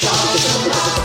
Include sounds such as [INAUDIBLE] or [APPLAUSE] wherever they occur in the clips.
Charlton Live.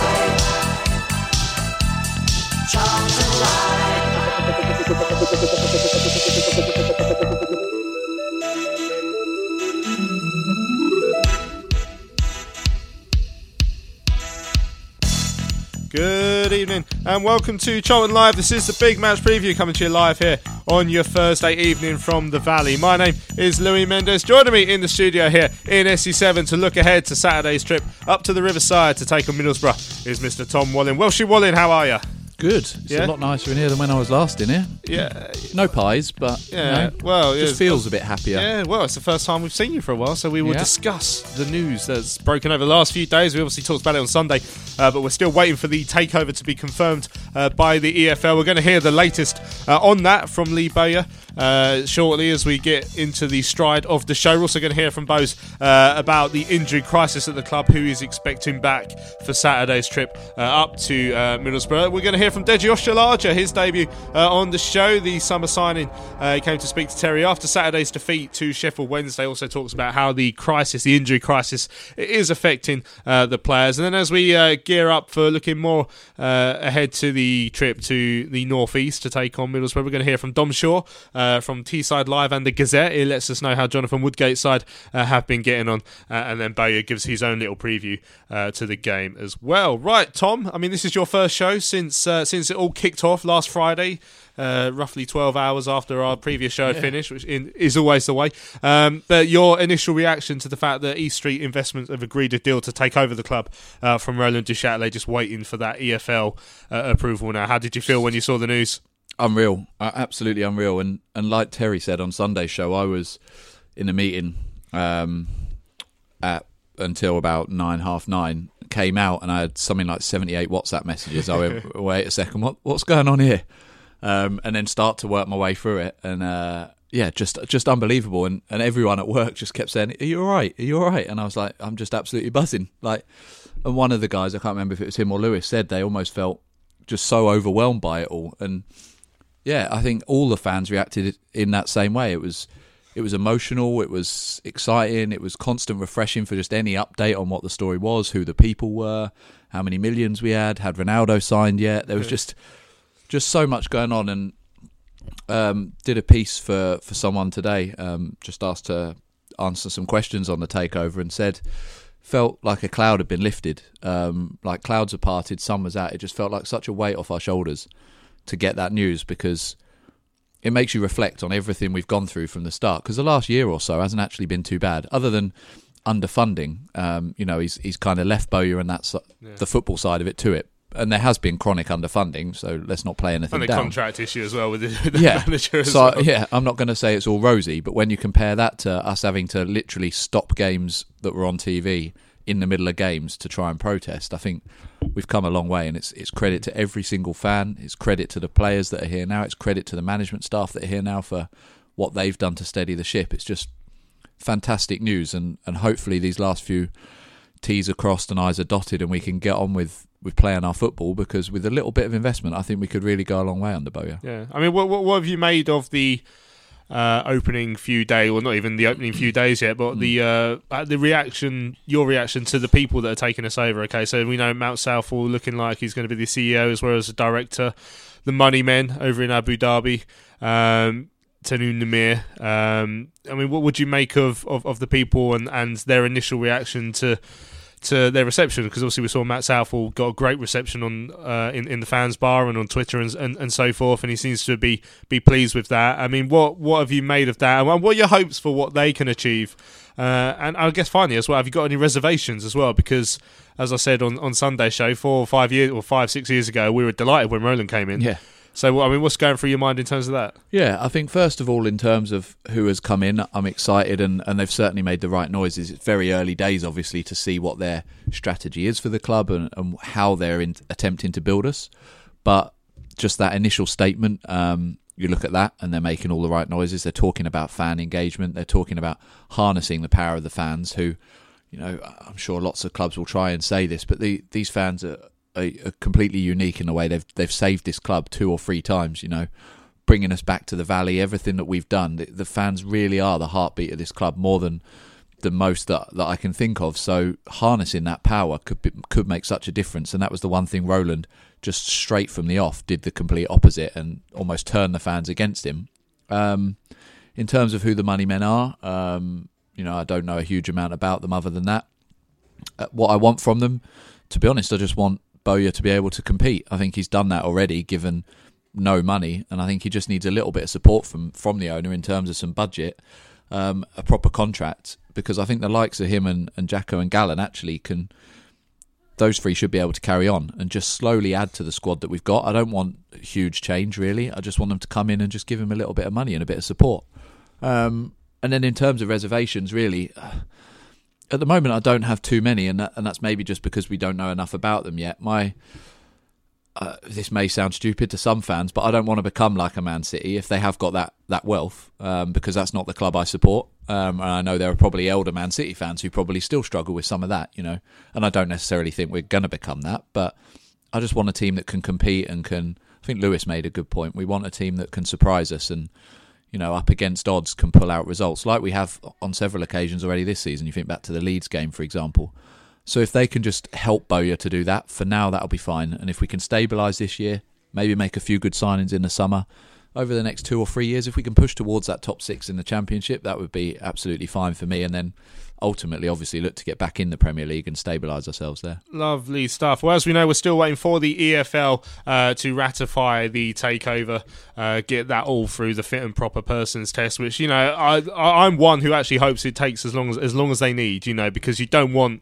Good evening and welcome to Charlton Live. This is the big match preview coming to you live here on your Thursday evening from the Valley. My name is Louis Mendes. Joining me in the studio here in SE7 to look ahead to Saturday's trip up to the Riverside to take on Middlesbrough is Mr. Tom Walling. Welshie Walling, how are you? Good. It's Yeah? a lot nicer in here than when I was last in here. Yeah, No pies, but Yeah, you know, well, it just feels a bit happier. Yeah, well, it's the first time we've seen you for a while, so we will Yeah. discuss the news that's broken over the last few days. We obviously talked about it on Sunday, uh, but we're still waiting for the takeover to be confirmed uh, by the EFL. We're going to hear the latest uh, on that from Lee Bowyer uh, shortly as we get into the stride of the show. We're also going to hear from Bose uh, about the injury crisis at the club, who is expecting back for Saturday's trip uh, up to uh, Middlesbrough. We're going to hear from Deji Oshilaja, his debut uh, on the show, the summer signing. He came to speak to Terry after Saturday's defeat to Sheffield Wednesday. Also talks about how the crisis, the injury crisis, is affecting the players. And then as we gear up for looking more ahead to the trip to the northeast to take on Middlesbrough, we're going to hear from Dom Shaw uh, from Teesside Live and the Gazette. It lets us know how Jonathan Woodgate's side uh, have been getting on, uh, and then Bowyer gives his own little preview uh, to the game as well. Right, Tom. I mean, this is your first show since uh, since it all kicked off last Friday. Uh, roughly 12 hours after our previous show had finished, which in, is always the way. Um, but your initial reaction to the fact that East Street Investments have agreed a deal to take over the club uh, from Roland Duchâtelet, just waiting for that EFL uh, approval now. How did you feel when you saw the news? Unreal, uh, absolutely unreal. And and like Terry said on Sunday's show, I was in a meeting um, at until about nine half nine. Came out and I had something like seventy eight WhatsApp messages. I went, [LAUGHS] wait a second, what what's going on here? Um, and then start to work my way through it and. Uh, yeah, just just unbelievable, and and everyone at work just kept saying, "Are you all right? Are you all right?" And I was like, "I'm just absolutely buzzing." Like, and one of the guys, I can't remember if it was him or Lewis, said they almost felt just so overwhelmed by it all, and yeah, I think all the fans reacted in that same way. It was it was emotional, it was exciting, it was constant refreshing for just any update on what the story was, who the people were, how many millions we had, had Ronaldo signed yet. There was just just so much going on and um, did a piece for, for someone today, um, just asked to answer some questions on the takeover and said felt like a cloud had been lifted, um, like clouds had parted, sun was out. It just felt like such a weight off our shoulders to get that news because it makes you reflect on everything we've gone through from the start. Because the last year or so hasn't actually been too bad, other than underfunding. Um, you know, he's he's kind of left Bowyer and that's the football side of it to it. And there has been chronic underfunding, so let's not play anything And the down. contract issue as well with the, [LAUGHS] the yeah. manager so well. yeah, I'm not going to say it's all rosy, but when you compare that to us having to literally stop games that were on TV in the middle of games to try and protest, I think we've come a long way, and it's it's credit to every single fan. It's credit to the players that are here now. It's credit to the management staff that are here now for what they've done to steady the ship. It's just fantastic news, and and hopefully these last few T's are crossed and I's are dotted, and we can get on with with playing our football because with a little bit of investment, I think we could really go a long way under Bowyer. Yeah, I mean, what, what, what have you made of the uh, opening few days, or not even the opening few days yet, but the uh, uh, the reaction, your reaction to the people that are taking us over? Okay, so we know Matt Southall looking like he's going to be the CEO as well as the director, the money men over in Abu Dhabi. Um, Tahnoon Nimer. Um, I mean, what would you make of, of, of the people and, and their initial reaction to to their reception? Because obviously we saw Matt Southall got a great reception on uh, in in the fans bar and on Twitter and, and and so forth, and he seems to be be pleased with that. I mean, what what have you made of that? And what are your hopes for what they can achieve? Uh, and I guess finally as well, have you got any reservations as well? Because as I said on on Sunday show, four or five years or five six years ago, we were delighted when Roland came in. Yeah. So, I mean, what's going through your mind in terms of that? Yeah, I think first of all, in terms of who has come in, I'm excited, and, and they've certainly made the right noises. It's very early days, obviously, to see what their strategy is for the club and, and how they're in, attempting to build us. But just that initial statement, um, you look at that, and they're making all the right noises. They're talking about fan engagement. They're talking about harnessing the power of the fans. Who, you know, I'm sure lots of clubs will try and say this, but the, these fans are are, are completely unique in the way they've they've saved this club two or three times. You know, bringing us back to the valley. Everything that we've done, the, the fans really are the heartbeat of this club more than the most that that I can think of. So harnessing that power could be, could make such a difference, and that was the one thing Roland just straight from the off did the complete opposite and almost turned the fans against him. Um, in terms of who the money men are, um, you know, I don't know a huge amount about them other than that. Uh, what I want from them, to be honest, I just want Bowyer to be able to compete. I think he's done that already, given no money, and I think he just needs a little bit of support from from the owner in terms of some budget, um, a proper contract, because I think the likes of him and, and Jacko and Gallen actually can. Those three should be able to carry on and just slowly add to the squad that we've got. I don't want huge change really. I just want them to come in and just give him a little bit of money and a bit of support. Um, and then in terms of reservations, really, at the moment I don't have too many, and that, and that's maybe just because we don't know enough about them yet. My uh, this may sound stupid to some fans, but I don't want to become like a Man City if they have got that that wealth, um, because that's not the club I support. Um, and I know there are probably elder Man City fans who probably still struggle with some of that, you know. And I don't necessarily think we're going to become that, but I just want a team that can compete and can. I think Lewis made a good point. We want a team that can surprise us and you know, up against odds can pull out results like we have on several occasions already this season. You think back to the Leeds game, for example. So if they can just help Bowyer to do that, for now that'll be fine. And if we can stabilise this year, maybe make a few good signings in the summer, over the next two or three years, if we can push towards that top six in the championship, that would be absolutely fine for me. And then ultimately, obviously, look to get back in the Premier League and stabilise ourselves there. Lovely stuff. Well, as we know, we're still waiting for the EFL uh, to ratify the takeover, uh, get that all through the fit and proper persons test. Which you know, I, I'm one who actually hopes it takes as long as as long as they need. You know, because you don't want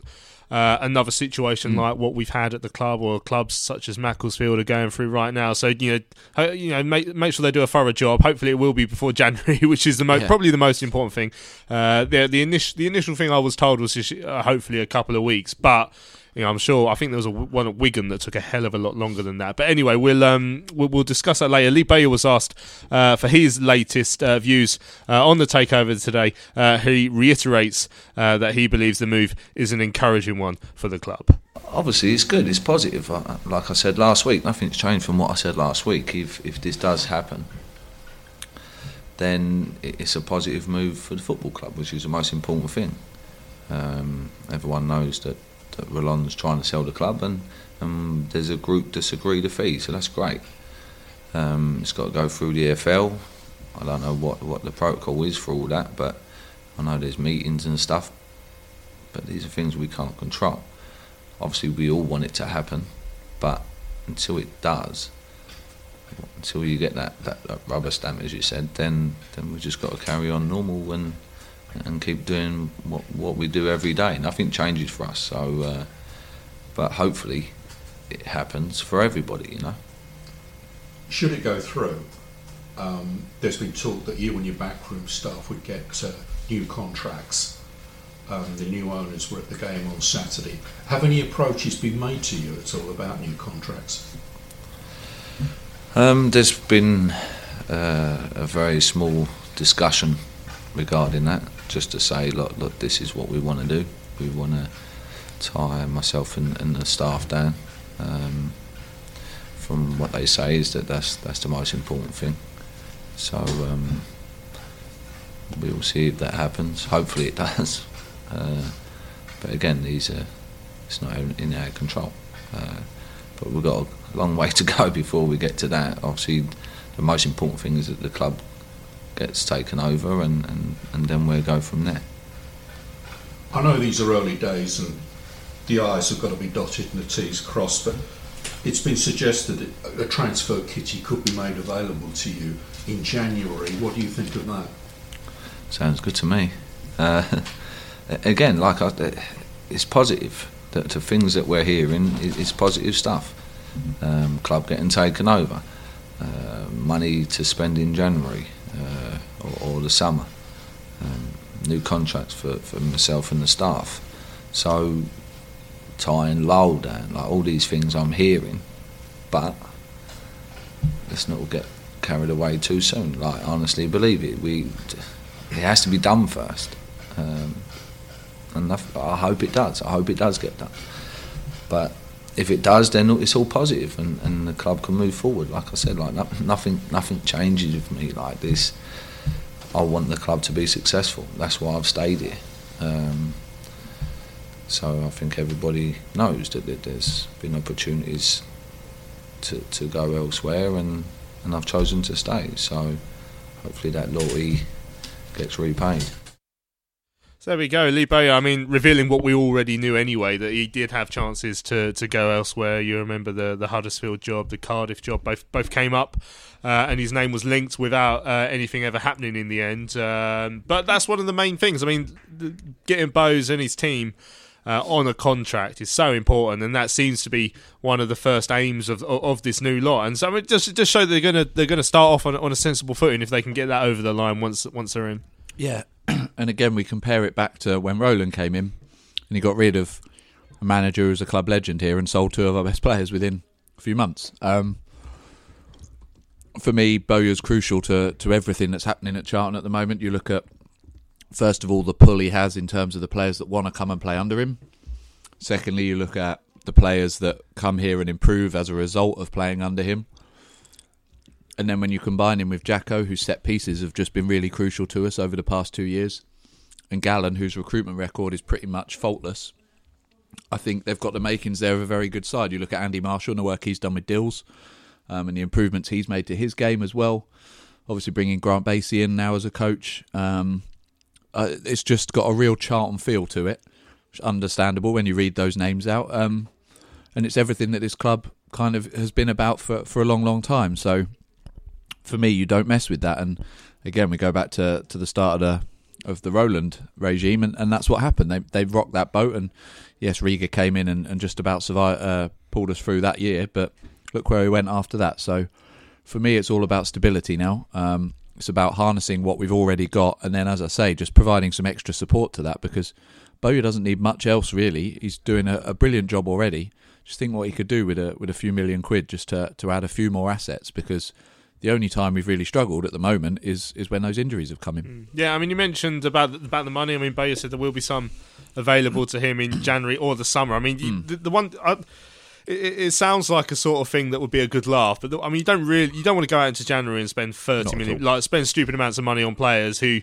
uh, another situation mm. like what we've had at the club or clubs such as Macclesfield are going through right now. So you know, you know, make make sure they do a thorough job. Hopefully, it will be before [LAUGHS] January, which is the mo- yeah. probably the most important thing. Uh, the the initial the initial thing I was told was just, uh, hopefully a couple of weeks, but you know, I'm sure. I think there was a one at Wigan that took a hell of a lot longer than that. But anyway, we'll um, we'll, we'll discuss that later. Lee Bowyer was asked uh, for his latest uh, views uh, on the takeover today. Uh, he reiterates uh, that he believes the move is an encouraging one for the club. Obviously, it's good. It's positive. Like I said last week, nothing's changed from what I said last week. If if this does happen, then it's a positive move for the football club, which is the most important thing. Um, everyone knows that that Roland's trying to sell the club, and um, there's a group disagree the fee, so that's great. Um, it's got to go through the EFL. I don't know what, what the protocol is for all that, but I know there's meetings and stuff. But these are things we can't control. Obviously, we all want it to happen, but until it does, until you get that, that, that rubber stamp, as you said, then then we've just got to carry on normal and and keep doing what, what we do every day. Nothing changes for us. So, uh, but hopefully, it happens for everybody. You know. Should it go through, um, there's been talk that you and your backroom staff would get uh, new contracts. Um, the new owners were at the game on Saturday. Have any approaches been made to you at all about new contracts? Um, there's been uh, a very small discussion regarding that just to say, look, look, this is what we want to do. We want to tie myself and, and the staff down. Um, from what they say, is that that's that's the most important thing. So um, we will see if that happens. Hopefully, it does. [LAUGHS] Uh, but again, these are it's not in our control. Uh, but we've got a long way to go [LAUGHS] before we get to that. Obviously, the most important thing is that the club gets taken over, and, and, and then we'll go from there. I know these are early days, and the I's have got to be dotted and the T's crossed, but it's been suggested that a transfer kitty could be made available to you in January. What do you think of that? Sounds good to me. Uh, [LAUGHS] again, like I, it's positive. That the things that we're hearing is, is positive stuff. Um, club getting taken over. uh, money to spend in January the summer, um, new contracts for, for myself and the staff. So tying Lowell down, like all these things I'm hearing, but let's not get carried away too soon. Like honestly, believe it, we it has to be done first, um, and I hope it does. I hope it does get done, but if it does, then it's all positive and, and the club can move forward. Like I said, like nothing nothing changes with me like this. I want the club to be successful. That's why I've stayed here. Um, so I think everybody knows that, that there's been opportunities to, to go elsewhere, and, and I've chosen to stay. So hopefully that loyalty gets repaid. So there we go, Lee Bowyer. I mean, revealing what we already knew anyway, that he did have chances to, to go elsewhere. You remember the, the Huddersfield job, the Cardiff job, both both came up, uh, and his name was linked without uh, anything ever happening in the end. Um, but that's one of the main things. I mean, getting Bowes and his team uh, on a contract is so important, and that seems to be one of the first aims of of, of this new lot. And so I mean, just just show they're gonna they're gonna start off on, on a sensible footing if they can get that over the line once once they're in. Yeah, [CLEARS THROAT] and again, we compare it back to when Roland came in and he got rid of a manager who's a club legend here and sold two of our best players within a few months. Um, for me, Bowyer's crucial to, to everything that's happening at Charlton at the moment. You look at, first of all, the pull he has in terms of the players that want to come and play under him. Secondly, you look at the players that come here and improve as a result of playing under him. And then when you combine him with Jacko, whose set pieces have just been really crucial to us over the past two years, and Gallen, whose recruitment record is pretty much faultless, I think they've got the makings there of a very good side. You look at Andy Marshall and the work he's done with Dills, um, and the improvements he's made to his game as well. Obviously, bringing Grant Basey in now as a coach, um, uh, it's just got a real Charlton feel to it. understandable when you read those names out, um, and it's everything that this club kind of has been about for for a long, long time. So for me, you don't mess with that. And again, we go back to to the start of the of the Roland regime, and, and that's what happened. They they rocked that boat, and yes, Riga came in and, and just about survived, uh, pulled us through that year. But look where we went after that. So for me, it's all about stability now. Um, it's about harnessing what we've already got, and then, as I say, just providing some extra support to that because Bowyer doesn't need much else really. He's doing a, a brilliant job already. Just think what he could do with a with a few million quid just to to add a few more assets because the only time we've really struggled at the moment is is when those injuries have come in. Mm. Yeah, I mean, you mentioned about about the money. I mean, Bowyer said there will be some available to him in [CLEARS THROAT] January or the summer. I mean, mm. the, the, one. Uh, it, it, sounds like a sort of thing that would be a good laugh, but the, I mean, you don't really, you don't want to go out into January and spend thirty million, like spend stupid amounts of money on players who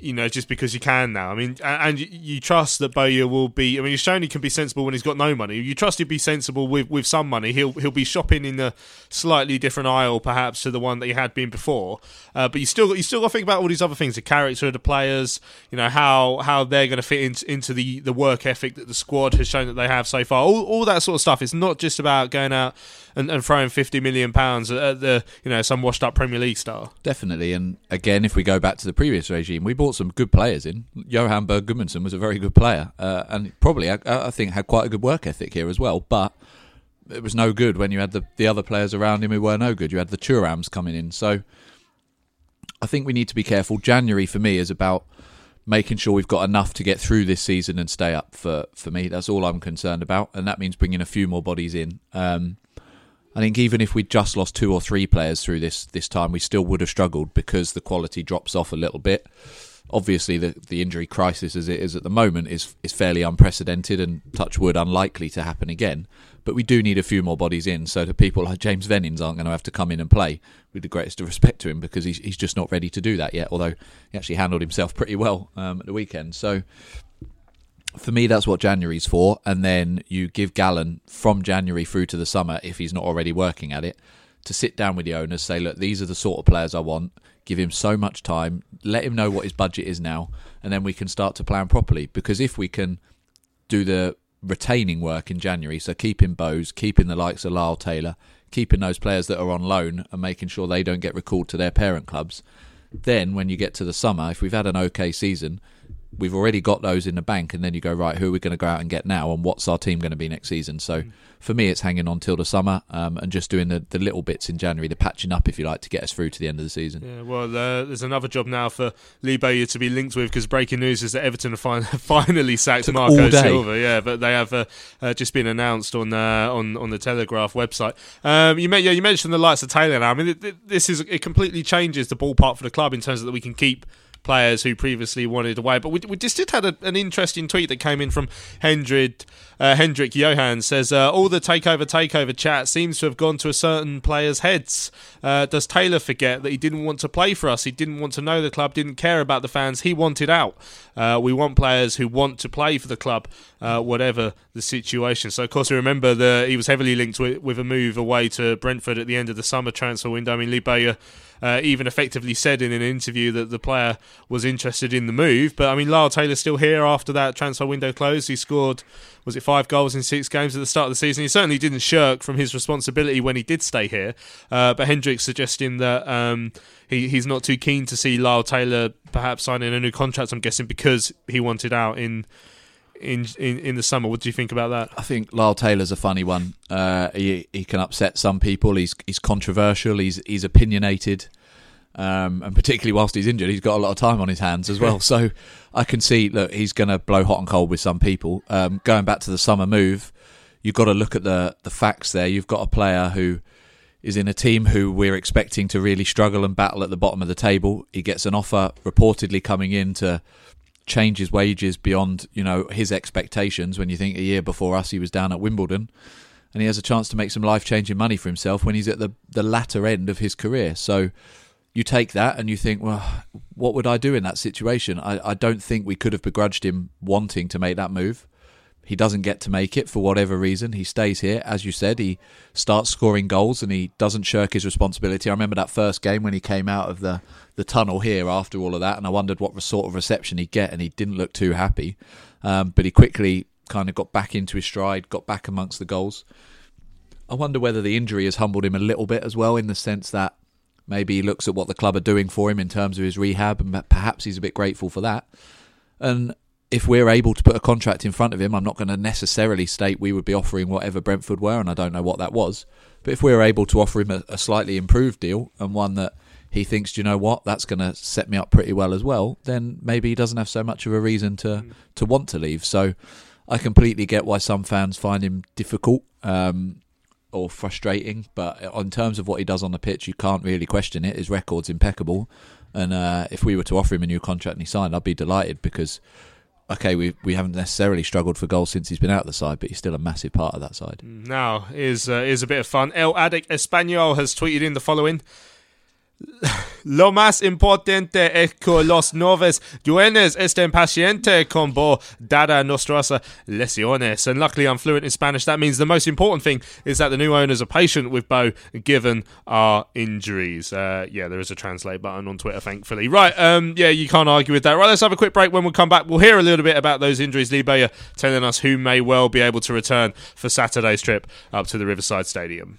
you know, just because you can now. I mean, and you trust that Bowyer will be. I mean, he's shown he can be sensible when he's got no money. You trust he'll be sensible with, with some money. He'll he'll be shopping in a slightly different aisle, perhaps, to the one that he had been before. Uh, but you still you still got to think about all these other things: the character of the players, you know, how how they're going to fit in, into the the work ethic that the squad has shown that they have so far. All all that sort of stuff. It's not just about going out and, and throwing fifty million pounds at the you know some washed up Premier League star. Definitely, and again, if we go back to the previous regime, we bought some good players in. Johann Berg Gudmundsson was a very good player, uh, and probably I, I, think had quite a good work ethic here as well. But it was no good when you had the the other players around him who were no good. You had the Thurams coming in, so I think we need to be careful. January for me is about making sure we've got enough to get through this season and stay up for for me. That's all I'm concerned about, and that means bringing a few more bodies in. Um, I think even if we'd just lost two or three players through this this time, we still would have struggled because the quality drops off a little bit. Obviously, the the injury crisis as it is at the moment is is fairly unprecedented and touch wood unlikely to happen again. But we do need a few more bodies in, so that people like James Vennings aren't going to have to come in and play. With the greatest of respect to him, because he's he's just not ready to do that yet. Although he actually handled himself pretty well um, at the weekend. So for me, that's what January's for. And then you give Gallen from January through to the summer, if he's not already working at it, to sit down with the owners, say, look, these are the sort of players I want. Give him so much time, let him know what his budget is now, and then we can start to plan properly. Because if we can do the retaining work in January, so keeping Bowes, keeping the likes of Lyle Taylor, keeping those players that are on loan and making sure they don't get recalled to their parent clubs, then when you get to the summer, if we've had an okay season, we've already got those in the bank, and then you go right, who are we going to go out and get now, and what's our team going to be next season? So Mm. for me, it's hanging on till the summer um, and just doing the, the little bits in January, the patching up, if you like, to get us through to the end of the season. Yeah, well, uh, there's another job now for Lee Bowyer to be linked with because breaking news is that Everton have fin- [LAUGHS] finally sacked Took Marco. Silva. Yeah, but they have uh, uh, just been announced on uh, on on the Telegraph website. Um, you, men- yeah, you mentioned the lights of Taylor. Now, I mean, it, it- this is it completely changes the ballpark for the club in terms of that we can keep players who previously wanted away. But we, we just did had a, an interesting tweet that came in from Hendrid, uh, Hendrik Johan says uh, all the takeover takeover chat seems to have gone to a certain players' heads. Uh, does Taylor forget that he didn't want to play for us? He didn't want to know the club, didn't care about the fans. He wanted out. Uh, we want players who want to play for the club, uh, whatever the situation. So of course we remember that he was heavily linked with, with a move away to Brentford at the end of the summer transfer window. I mean, Lee Bowyer uh, even effectively said in an interview that the player was interested in the move. But I mean, Lyle Taylor's still here after that transfer window closed. He scored, was it five goals in six games at the start of the season? He certainly didn't shirk from his responsibility when he did stay here. Uh, but Hendrick's suggesting that um, he, he's not too keen to see Lyle Taylor perhaps signing a new contract. I'm guessing because he wanted out in. In, in in the summer, what do you think about that? I think Lyle Taylor's a funny one. Uh, he he can upset some people. He's he's controversial. He's he's opinionated, um, and particularly whilst he's injured, he's got a lot of time on his hands as well. [LAUGHS] so I can see look, he's going to blow hot and cold with some people. Um, going back to the summer move, you've got to look at the the facts there. You've got a player who is in a team who we're expecting to really struggle and battle at the bottom of the table. He gets an offer reportedly coming in to change his wages beyond you know his expectations. When you think a year before us he was down at Wimbledon, and he has a chance to make some life changing money for himself when he's at the the latter end of his career. So you take that and you think, well, what would I do in that situation? I, I don't think we could have begrudged him wanting to make that move. He doesn't get to make it for whatever reason. He stays here, as you said. He starts scoring goals and he doesn't shirk his responsibility. I remember that first game when he came out of the, the tunnel here after all of that, and I wondered what sort of reception he'd get, and he didn't look too happy. Um, but he quickly kind of got back into his stride, got back amongst the goals. I wonder whether the injury has humbled him a little bit as well, in the sense that maybe he looks at what the club are doing for him in terms of his rehab, and perhaps he's a bit grateful for that. And if we're able to put a contract in front of him, I'm not going to necessarily state we would be offering whatever Brentford were, and I don't know what that was. But if we're able to offer him a, a slightly improved deal and one that he thinks, do you know what, that's going to set me up pretty well as well, then maybe he doesn't have so much of a reason to, to want to leave. So I completely get why some fans find him difficult um, or frustrating. But in terms of what he does on the pitch, you can't really question it. His record's impeccable. And uh, if we were to offer him a new contract and he signed, I'd be delighted because okay, we we haven't necessarily struggled for goals since he's been out of the side, but he's still a massive part of that side. Now is uh, is a bit of fun. El Adic Espanol has tweeted in the following. Lo más importante es que los nuevos dueños estén pacientes con bo dada nuestras lesiones. And luckily, I'm fluent in Spanish. That means the most important thing is that the new owners are patient with Bo given our injuries. Uh, yeah, there is a translate button on Twitter, thankfully. Right, um, yeah, you can't argue with that. Right, let's have a quick break. When we come back, we'll hear a little bit about those injuries. Lee Bowyer telling us who may well be able to return for Saturday's trip up to the Riverside Stadium.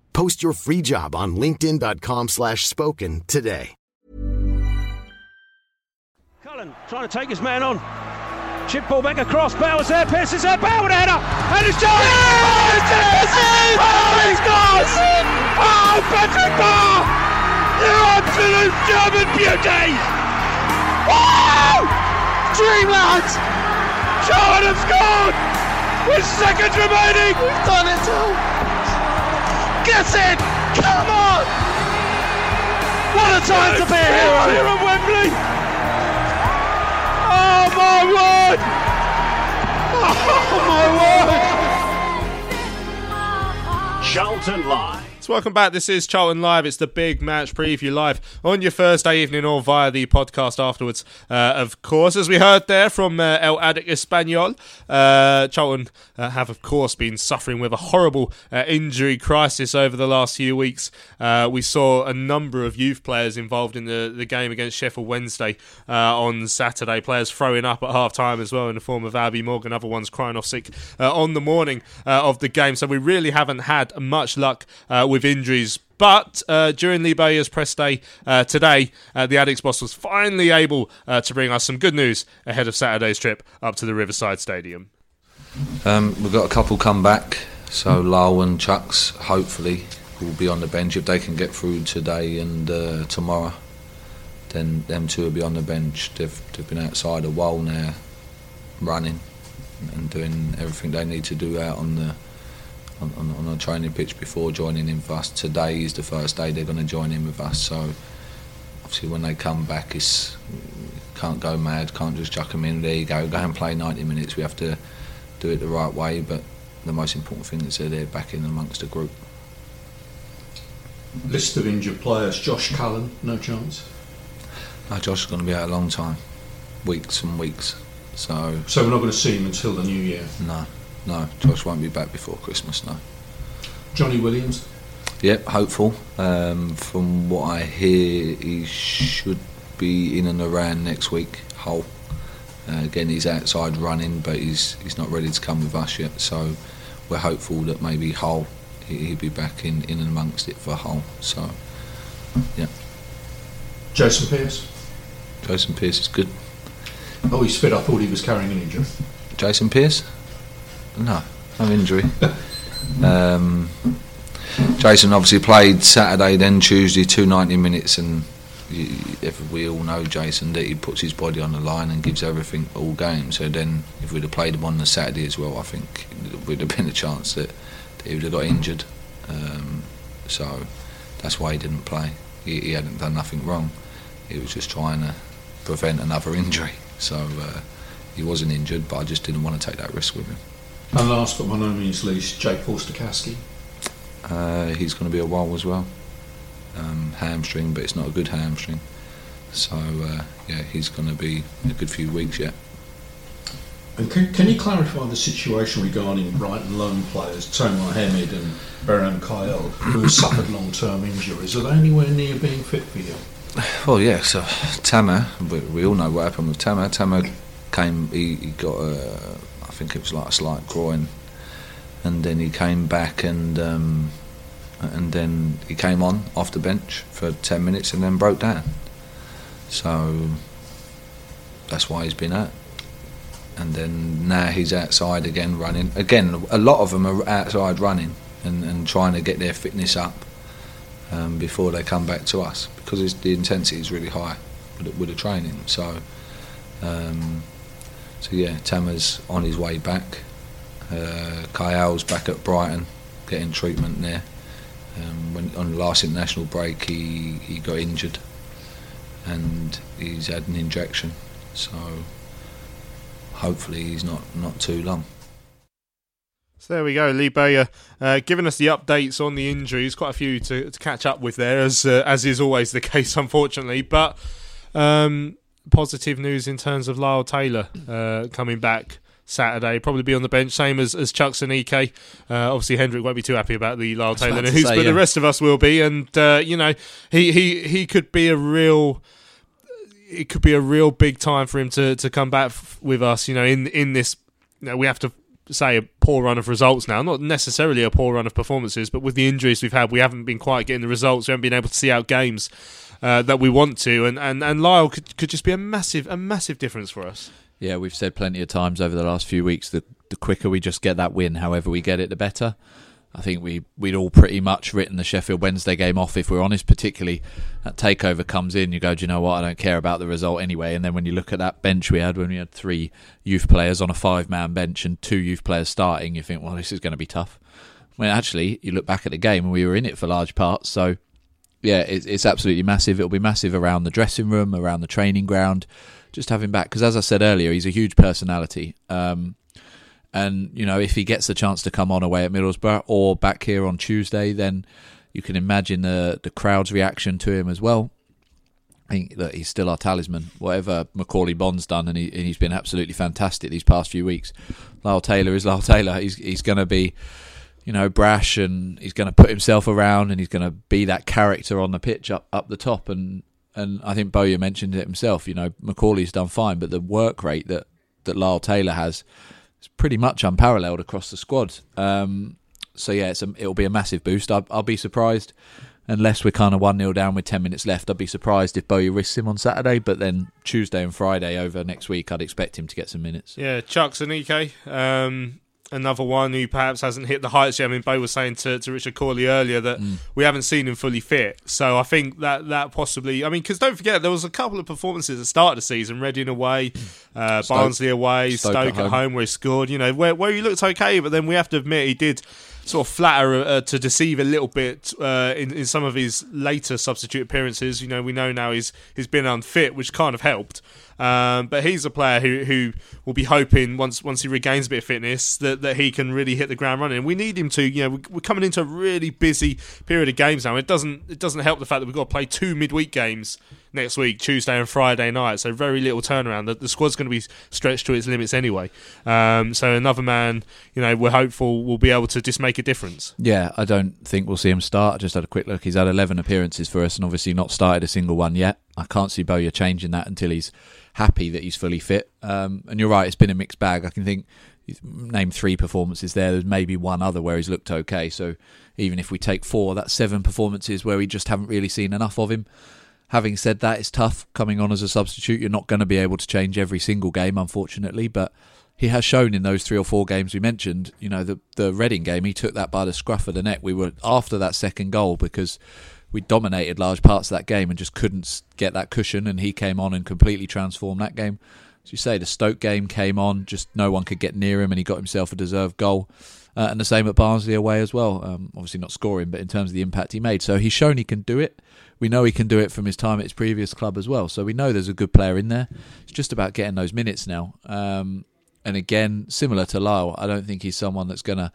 Post your free job on linkedin.com slash spoken today. Cullen trying to take his man on. Chip ball back across. Bowers there. Pearce's there. Bauer with a header. And it's done. Yes! Yes! Oh, it's gone! Oh, Patrick Bauer! You absolute German beauty! Wow! Dreamland! Charlton have scored! With seconds remaining! We've done it, Tom! Get it! Come on! What a time to be a hero here at Wembley! Oh my word! [LAUGHS] Oh my word! Charlton Live. So welcome back. This is Charlton Live. It's the big match preview live on your Thursday evening or via the podcast afterwards. Uh, of course, as we heard there from uh, El Adik Espanol, uh, Charlton uh, have of course been suffering with a horrible uh, injury crisis over the last few weeks. Uh, we saw a number of youth players involved in the, the game against Sheffield Wednesday on Saturday. Players throwing up at half time as well in the form of Abby Morgan, other ones crying off sick on the morning of the game. So we really haven't had much luck with injuries. But uh, during Lee Bowyer's press day uh, today, uh, the Addicks boss was finally able uh, to bring us some good news ahead of Saturday's trip up to the Riverside Stadium. Um, we've got a couple come back, so Lyle and Chuks hopefully will be on the bench if they can get through today and uh, tomorrow. Then them two will be on the bench. They've, they've been outside a while now, running and doing everything they need to do out on the on, on, on a training pitch before joining in with us. Today is the first day they're going to join in with us. So obviously when they come back, it's can't go mad. Can't just chuck them in. There you go. Go and play 90 minutes. We have to do it the right way. But the most important thing is that they're back in amongst the group. List of injured players: Josh Cullen, no chance. No, Josh is going to be out a long time, weeks and weeks. So. So we're not going to see him until the new year. No. No, Josh won't be back before Christmas. No. Johnny Williams. Yep, hopeful. Um, from what I hear, he should be in and around next week. Hull. Uh, again, he's outside running, but he's he's not ready to come with us yet. So we're hopeful that maybe Hull he'll be back in, in and amongst it for Hull. So yeah. Jason Pearce. Jason Pearce is good. Oh, he's fit. I thought he was carrying an injury. Jason Pearce. No, no injury. um, Jason obviously played Saturday, then Tuesday, two ninety minutes, and you, we all know Jason that he puts his body on the line and gives everything all game. So then, if we'd have played him on the Saturday as well, I think we'd have been a chance that, that he would have got injured. Um, so that's why he didn't play. He, he, hadn't done nothing wrong. He was just trying to prevent another [LAUGHS] injury. So uh, he wasn't injured, but I just didn't want to take that risk with him. And last but by no means least, Jake Forster-Caskey. Uh, he's going to be a while as well. Um, hamstring, but it's not a good hamstring. So uh, yeah, he's going to be a good few weeks yet. And can, can you clarify the situation regarding Brighton loan players Tomer Hemed and Beram Kayal, who have suffered long-term injuries? Are they anywhere near being fit for you? Well, yeah. So Tomer, we, we all know what happened with Tomer. Tomer came, he, he got a think it was like a slight groin, and then he came back and um, and then he came on off the bench for ten minutes and then broke down. So that's why he's been out. And then now he's outside again running. Again, a lot of them are outside running and, and trying to get their fitness up um, before they come back to us because the intensity is really high with, with the training. So um, so yeah, Tomer's on his way back. Uh, Kayal's back at Brighton, getting treatment there. Um, when on the last international break, he he got injured, and he's had an injection. So hopefully he's not not too long. So there we go, Lee Bowyer uh, giving us the updates on the injuries. Quite a few to, to catch up with there, as uh, as is always the [LAUGHS] case, unfortunately. But um, positive news in terms of Lyle Taylor uh, coming back Saturday. Probably be on the bench, same as, as Chuks and Ek. Uh, obviously, Hendrick won't be too happy about the Lyle Taylor news, say, but yeah. the rest of us will be. And uh, you know, he, he he could be a real. It could be a real big time for him to, to come back f- with us. You know, in in this, you know, we have to say a poor run of results now. Not necessarily a poor run of performances, but with the injuries we've had, we haven't been quite getting the results. We haven't been able to see out games uh, that we want to, and, and, and Lyle could, could just be a massive a massive difference for us. Yeah, we've said plenty of times over the last few weeks that the quicker we just get that win, however we get it, the better. I think we we'd all pretty much written the Sheffield Wednesday game off if we're honest. Particularly that takeover comes in, you go, do you know what? I don't care about the result anyway. And then when you look at that bench we had when we had three youth players on a five man bench and two youth players starting, you think, well, this is going to be tough. When actually you look back at the game and we were in it for large parts, so yeah, it's, it's absolutely massive. It'll be massive around the dressing room, around the training ground, just having back because as I said earlier, he's a huge personality. Um, and you know, if he gets the chance to come on away at Middlesbrough or back here on Tuesday, then you can imagine the the crowd's reaction to him as well. I think that he's still our talisman. Whatever Macauley Bonne's done, and, he, he's been absolutely fantastic these past few weeks. Lyle Taylor is Lyle Taylor. He's he's going to be, you know, brash, and he's going to put himself around, and he's going to be that character on the pitch up up the top. And and I think Bowyer mentioned it himself. You know, Macauley's done fine, but the work rate that that Lyle Taylor has is pretty much unparalleled across the squad. Um, so yeah, a, it'll be a massive boost. I, will be surprised unless we're kind of one 0 down with ten minutes left. I'd be surprised if Bowyer risks him on Saturday, but then Tuesday and Friday over next week, I'd expect him to get some minutes. Yeah, Chuks Aneke. Um, another one who perhaps hasn't hit the heights yet. I mean, Bo was saying to, to Richard Cawley earlier that mm. we haven't seen him fully fit. So I think that that possibly, I mean, because don't forget, there was a couple of performances at the start of the season Reading away, uh, Stoke, Barnsley away, Stoke, Stoke at, home. home. where he scored, you know, where, where he looked okay, but then we have to admit he did sort of flatter uh, to deceive a little bit uh, in in some of his later substitute appearances. You know, we know now he's he's been unfit, which kind of helped. Um, but he's a player who, who will be hoping once once he regains a bit of fitness that, that he can really hit the ground running. We need him to. You know, we're coming into a really busy period of games now. It doesn't it doesn't help the fact that we've got to play two midweek games next week, Tuesday and Friday night. So very little turnaround. The, the squad's going to be stretched to its limits anyway. Um, so another man, you know, we're hopeful will be able to just make a difference. Yeah, I don't think we'll see him start. I just had a quick look. He's had 11 appearances for us and obviously not started a single one yet. I can't see Bowyer changing that until he's happy that he's fully fit. Um, and you're right, it's been a mixed bag. I can think name three performances there. There's maybe one other where he's looked okay. So even if we take four, that's seven performances where we just haven't really seen enough of him. Having said that, it's tough coming on as a substitute. You're not going to be able to change every single game, unfortunately, but he has shown in those three or four games we mentioned. You know, the the Reading game, he took that by the scruff of the neck. We were after that second goal because we dominated large parts of that game and just couldn't get that cushion. And he came on and completely transformed that game. As you say, the Stoke game came on, just no one could get near him, and he got himself a deserved goal. Uh, and the same at Barnsley away as well. Um, obviously not scoring, but in terms of the impact he made. So he's shown he can do it. We know he can do it from his time at his previous club as well. So we know there's a good player in there. It's just about getting those minutes now. Um, and again, similar to Lyle, I don't think he's someone that's going to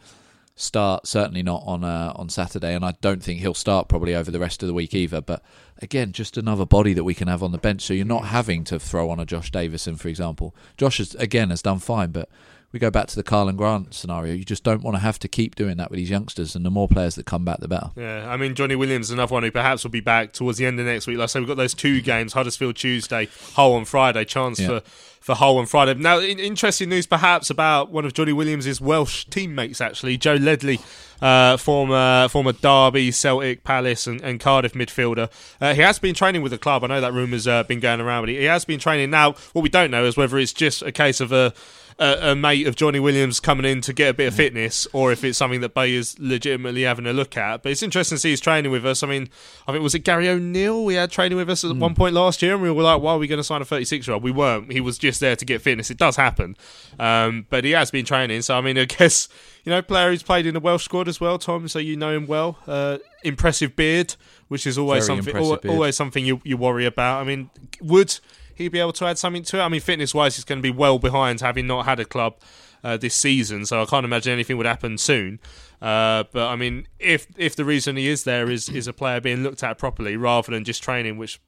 start. Certainly not on uh, on Saturday, and I don't think he'll start probably over the rest of the week either. But again, just another body that we can have on the bench, so you're not having to throw on a Josh Davison, for example. Josh has, again has done fine, but we go back to the Karlan Grant scenario. You just don't want to have to keep doing that with these youngsters, and the more players that come back, the better. Yeah, I mean Johnny Williams is another one who perhaps will be back towards the end of next week. Like I say, we've got those two games: Huddersfield Tuesday, Hull on Friday. Chance yeah. for for Hull on Friday. Now, interesting news perhaps about one of Johnny Williams' Welsh teammates, actually, Joe Ledley, uh, former former Derby, Celtic, Palace, and, and Cardiff midfielder. Uh, he has been training with the club. I know that rumour's uh, been going around, but he, he has been training. Now, what we don't know is whether it's just a case of a a, a, mate of Johnny Williams coming in to get a bit of fitness, or if it's something that Bay is legitimately having a look at. But it's interesting to see he's training with us. I mean, I think was it Gary O'Neill we had training with us at mm. one point last year, and we were like, "Why are we going to sign a 36 year old?" We weren't. He was just there to get fitness. It does happen, um, but he has been training. So I mean, [LAUGHS] I guess you know, player who's played in the Welsh squad as well, Tom. So you know him well. Uh, impressive beard, which is always Very something always, always something you, you worry about. I mean, would he'd be able to add something to it. I mean, fitness wise, he's going to be well behind having not had a club uh, this season, so I can't imagine anything would happen soon. Uh, but I mean, if if the reason he is there is is a player being looked at properly rather than just training, which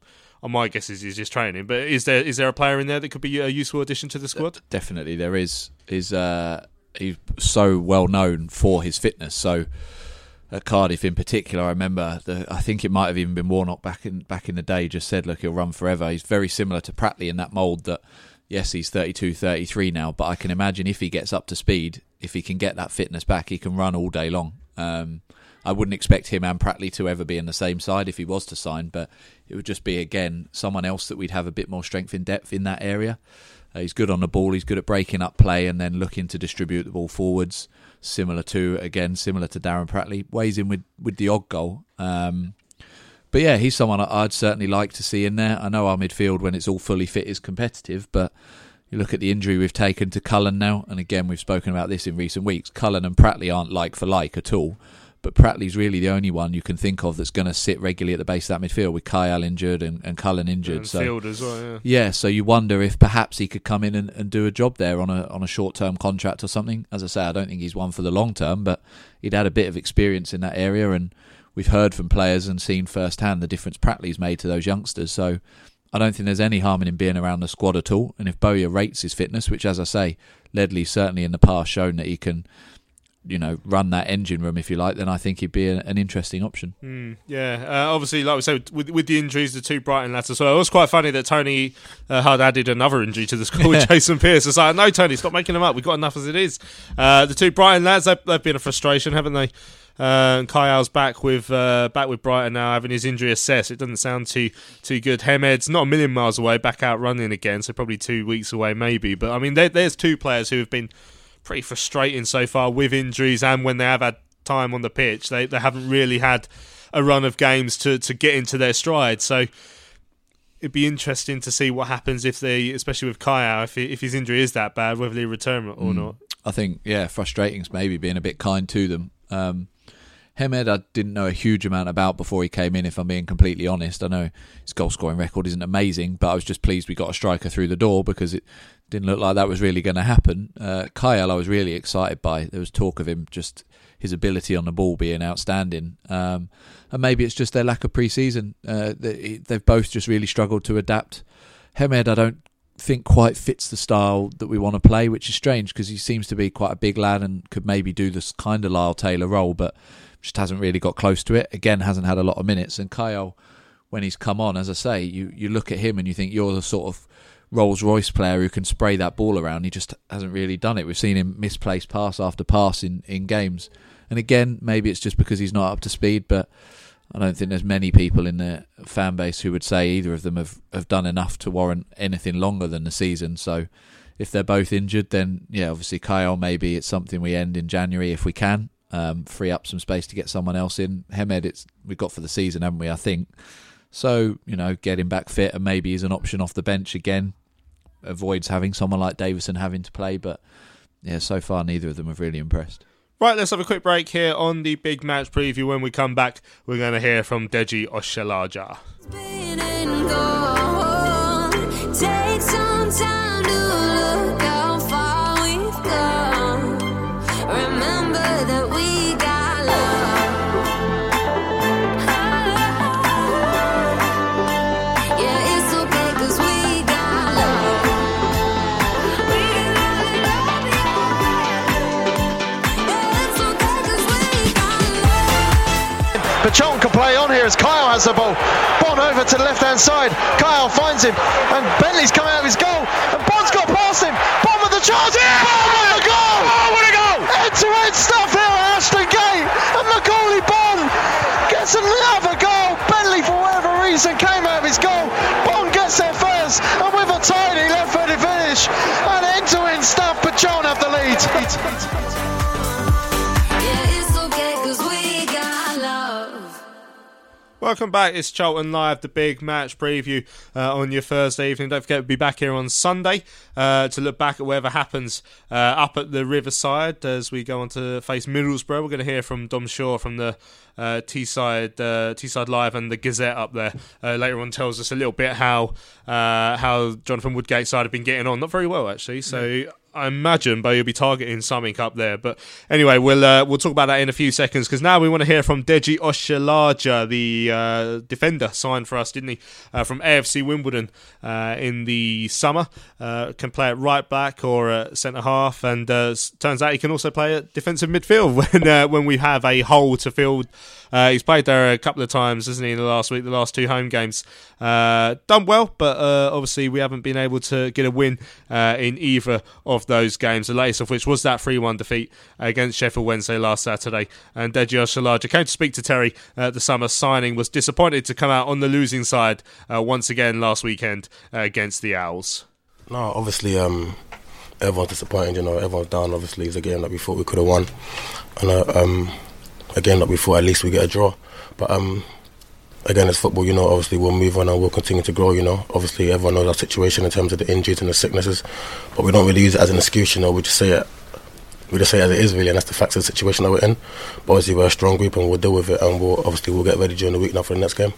on my guess is he's just training. But is there is there a player in there that could be a useful addition to the squad? Definitely, there is. Is uh, he's so well known for his fitness, so at Cardiff in particular, I remember the, I think it might have even been Warnock back in back in the day. Just said, look, he'll run forever. He's very similar to Pratley in that mould. That yes, he's 32, 33 now, but I can imagine if he gets up to speed, if he can get that fitness back, he can run all day long. Um, I wouldn't expect him and Pratley to ever be in the same side if he was to sign, but it would just be again someone else that we'd have a bit more strength in depth in that area. Uh, he's good on the ball. He's good at breaking up play and then looking to distribute the ball forwards. similar to again similar to Darren Pratley, weighs in with with the odd goal. Um, but yeah, he's someone I'd certainly like to see in there. I know our midfield, when it's all fully fit, is competitive, but you look at the injury we've taken to Cullen now, and again, we've spoken about this in recent weeks. Cullen and Pratley aren't like for like at all, but Pratley's really the only one you can think of that's going to sit regularly at the base of that midfield with Kayal injured and, and Cullen injured. And so well, yeah. yeah, so you wonder if perhaps he could come in and, and do a job there on a on a short term contract or something. As I say, I don't think he's one for the long term, but he'd had a bit of experience in that area, and we've heard from players and seen firsthand the difference Pratley's made to those youngsters. So I don't think there's any harm in him being around the squad at all. And if Bowyer rates his fitness, which as I say, Ledley's certainly in the past shown that he can you know run that engine room if you like, then I think he'd be a, an interesting option. Mm, yeah, uh, obviously, like we said, with with the injuries, the two Brighton lads as well. It was quite funny that Tony uh, had added another injury to the squad with [LAUGHS] Jason Pearce. It's like, no, Tony, stop making them up. We've got enough as it is. Uh, the two Brighton lads, they've, they've been a frustration, haven't they? Uh, Kayal's back with uh, back with Brighton now, having his injury assessed. It doesn't sound too too good. Hemed's not a million miles away, back out running again, so probably two weeks away, maybe. But I mean, there, there's two players who have been pretty frustrating so far with injuries and when they have had time on the pitch. They they haven't really had a run of games to, to get into their stride. So it'd be interesting to see what happens if they, especially with Kayal, if he, if his injury is that bad, whether they return or mm. not. I think yeah, frustrating's maybe being a bit kind to them. Um, Hemed, I didn't know a huge amount about before he came in. If I'm being completely honest, I know his goal scoring record isn't amazing, but I was just pleased we got a striker through the door because it didn't look like that was really going to happen. Uh, Kayal, I was really excited by. There was talk of him just his ability on the ball being outstanding, um, and maybe it's just their lack of preseason. Uh, they, they've both just really struggled to adapt. Hemed, I don't think quite fits the style that we want to play, which is strange because he seems to be quite a big lad and could maybe do this kind of Lyle Taylor role, but just hasn't really got close to it. Again, hasn't had a lot of minutes. And Kayal, when he's come on, as I say, you, you look at him and you think you're the sort of Rolls Royce player who can spray that ball around. He just hasn't really done it. We've seen him misplace pass after pass in, in games. And again, maybe it's just because he's not up to speed, but I don't think there's many people in the fan base who would say either of them have, have done enough to warrant anything longer than the season. So if they're both injured, then yeah, obviously Kayal, maybe it's something we end in January if we can um, free up some space to get someone else in. Hemed, it's we've got for the season, haven't we? I think. So you know, get him back fit and maybe he's an option off the bench again. Avoids having someone like Davison having to play, but yeah, so far neither of them have really impressed. Right, let's have a quick break here on the big match preview. When we come back, we're going to hear from Deji Oshilaja. Has the ball. Bonne over to the left hand side. Kayal finds him, and Bentley's coming out of his goal. And Bonne's got past him. Bonne with the chance. Yeah! Oh, bon with the goal! Oh, what a goal! End to end stuff here at Ashton Gate. And Macauley Bonne gets another goal. Bentley, for whatever reason, came out of his goal. Bonne gets there first, and with a tidy left footed finish. And end to end stuff, Charlton have the lead. Welcome back. It's Charlton Live, the big match preview uh, on your Thursday evening. Don't forget to be back here on Sunday uh, to look back at whatever happens uh, up at the Riverside as we go on to face Middlesbrough. We're going to hear from Dom Shaw from the uh, Teesside uh, Teesside Live and the Gazette up there uh, later on. Tells us a little bit how uh, how Jonathan Woodgate's side have been getting on. Not very well actually. So. I imagine Bo will be targeting something up there. But anyway, we'll uh, we'll talk about that in a few seconds because now we want to hear from Deji Oshilaja, the uh, defender signed for us, didn't he, uh, from AFC Wimbledon uh, in the summer. Uh, can play at right back or centre half, and uh, turns out he can also play at defensive midfield [LAUGHS] when when we have a hole to fill he's played there a couple of times, hasn't he, in the last week, the last two home games. Done well, but obviously we haven't been able to get a win in either of those games. The latest of which was that 3 1 defeat against Sheffield Wednesday last Saturday. And Deji Oshilaja came to speak to Terry at the summer signing, was disappointed to come out on the losing side uh, once again last weekend against the Owls. No, obviously, um, everyone's disappointed. You know, everyone's down. Obviously, it's a game that we thought we could have won, and uh, um, a game that we thought at least we get a draw. But um, again, it's football. You know, obviously we'll move on and we'll continue to grow. You know, obviously everyone knows our situation in terms of the injuries and the sicknesses, but we don't really use it as an excuse. You know, we just say it we just say it as it is really, and that's the facts of the situation that we're in. But obviously we're a strong group and we'll deal with it, and we'll obviously we'll get ready during the week now for the next game.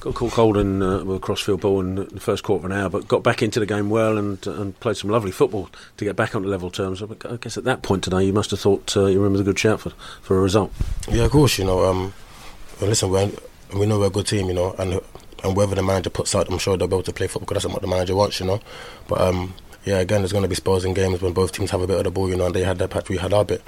Got caught cold in uh, well, crossfield ball in the first quarter of an hour, but got back into the game well and and played some lovely football to get back onto level terms. I guess at that point today, you must have thought uh, you remember the good shout for for a result. Yeah, of course. You know, um, well, listen, we we know we're a good team, you know, and and whether the manager puts out, I'm sure they'll be able to play football because that's what the manager wants, you know. But um, yeah, again, there's going to be spells in games when both teams have a bit of the ball, you know, and they had their patch, we had our bit.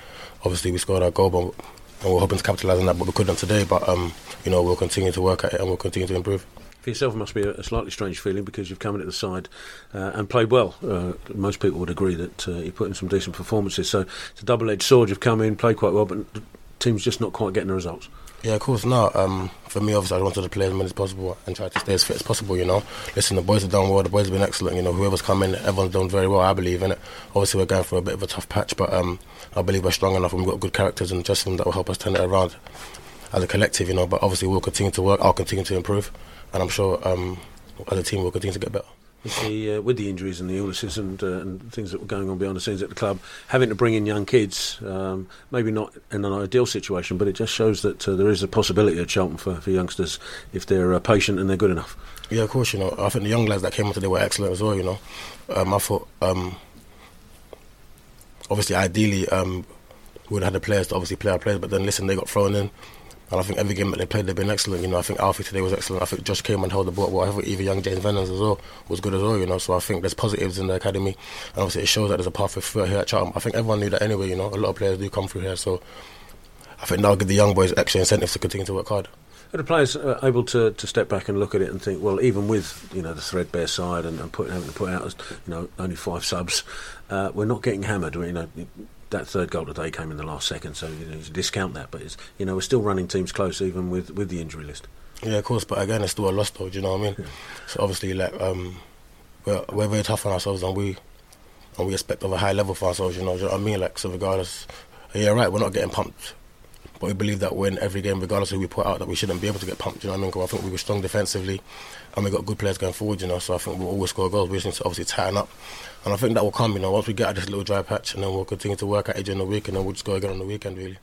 Obviously, we scored our goal, but and we're hoping to capitalise on that, but we couldn't today. But um, you know, we'll continue to work at it and we'll continue to improve. For yourself, it must be a, slightly strange feeling because you've come in at the side uh, and played well. Uh, most people would agree that uh, you put in some decent performances. So it's a double-edged sword. You've come in, played quite well, but the team's just not quite getting the results. Yeah, of course not. Um, for me, obviously, I wanted to play as many as possible and try to stay as fit as possible. You know, listen, the boys have done well. The boys have been excellent. You know, whoever's come in, everyone's done very well. I believe in it. Obviously, we're going for a bit of a tough patch, but um, I believe we're strong enough and we've got good characters and adjustments that will help us turn it around as a collective. You know, but obviously, we'll continue to work. I'll continue to improve, and I'm sure um, as a team, we'll continue to get better with the, uh, with the injuries and the illnesses and, uh, and things that were going on behind the scenes at the club, having to bring in young kids, um, maybe not in an ideal situation, but it just shows that uh, there is a possibility at Charlton for, for youngsters if they're uh, patient and they're good enough. Yeah, of course. You know, I think the young lads that came on today were excellent as well. You know, um, I thought um, obviously ideally um, we would have had the players to obviously play our players, but then listen, they got thrown in. And I think every game that they played, they've been excellent. You know, I think Alfie today was excellent. I think Josh came and held the ball. Well, I think even young James Vennings as well was good as well. You know, so I think there's positives in the academy, and obviously it shows that there's a pathway through here at Charlton. I think everyone knew that anyway. You know, a lot of players do come through here, so I think now give the young boys extra incentives to continue to work hard. Are the players uh, able to, to step back and look at it and think, well, even with you know the threadbare side and, and having to put out you know only five subs, uh, we're not getting hammered. You know, that third goal today came in the last second, so you, know, you discount that. But it's, you know, we're still running teams close even with, with the injury list. Yeah, of course, but again, it's still a loss, though. Do you know what I mean? Yeah. So obviously, like um, we're, we're very tough on ourselves, and we and we expect of a high level for ourselves. You know, you know what I mean? Like so, regardless, yeah, right, we're not getting pumped. But we believe that when every game, regardless of who we put out, that we shouldn't be able to get pumped. You know what I mean? Because I think we were strong defensively, and we got good players going forward. You know, so I think we'll always score goals. We just need to obviously tighten up and I think that will come, you know, once we get out this little dry patch, and then we'll continue to work at it during the week, and then we'll just go again on the weekend, really.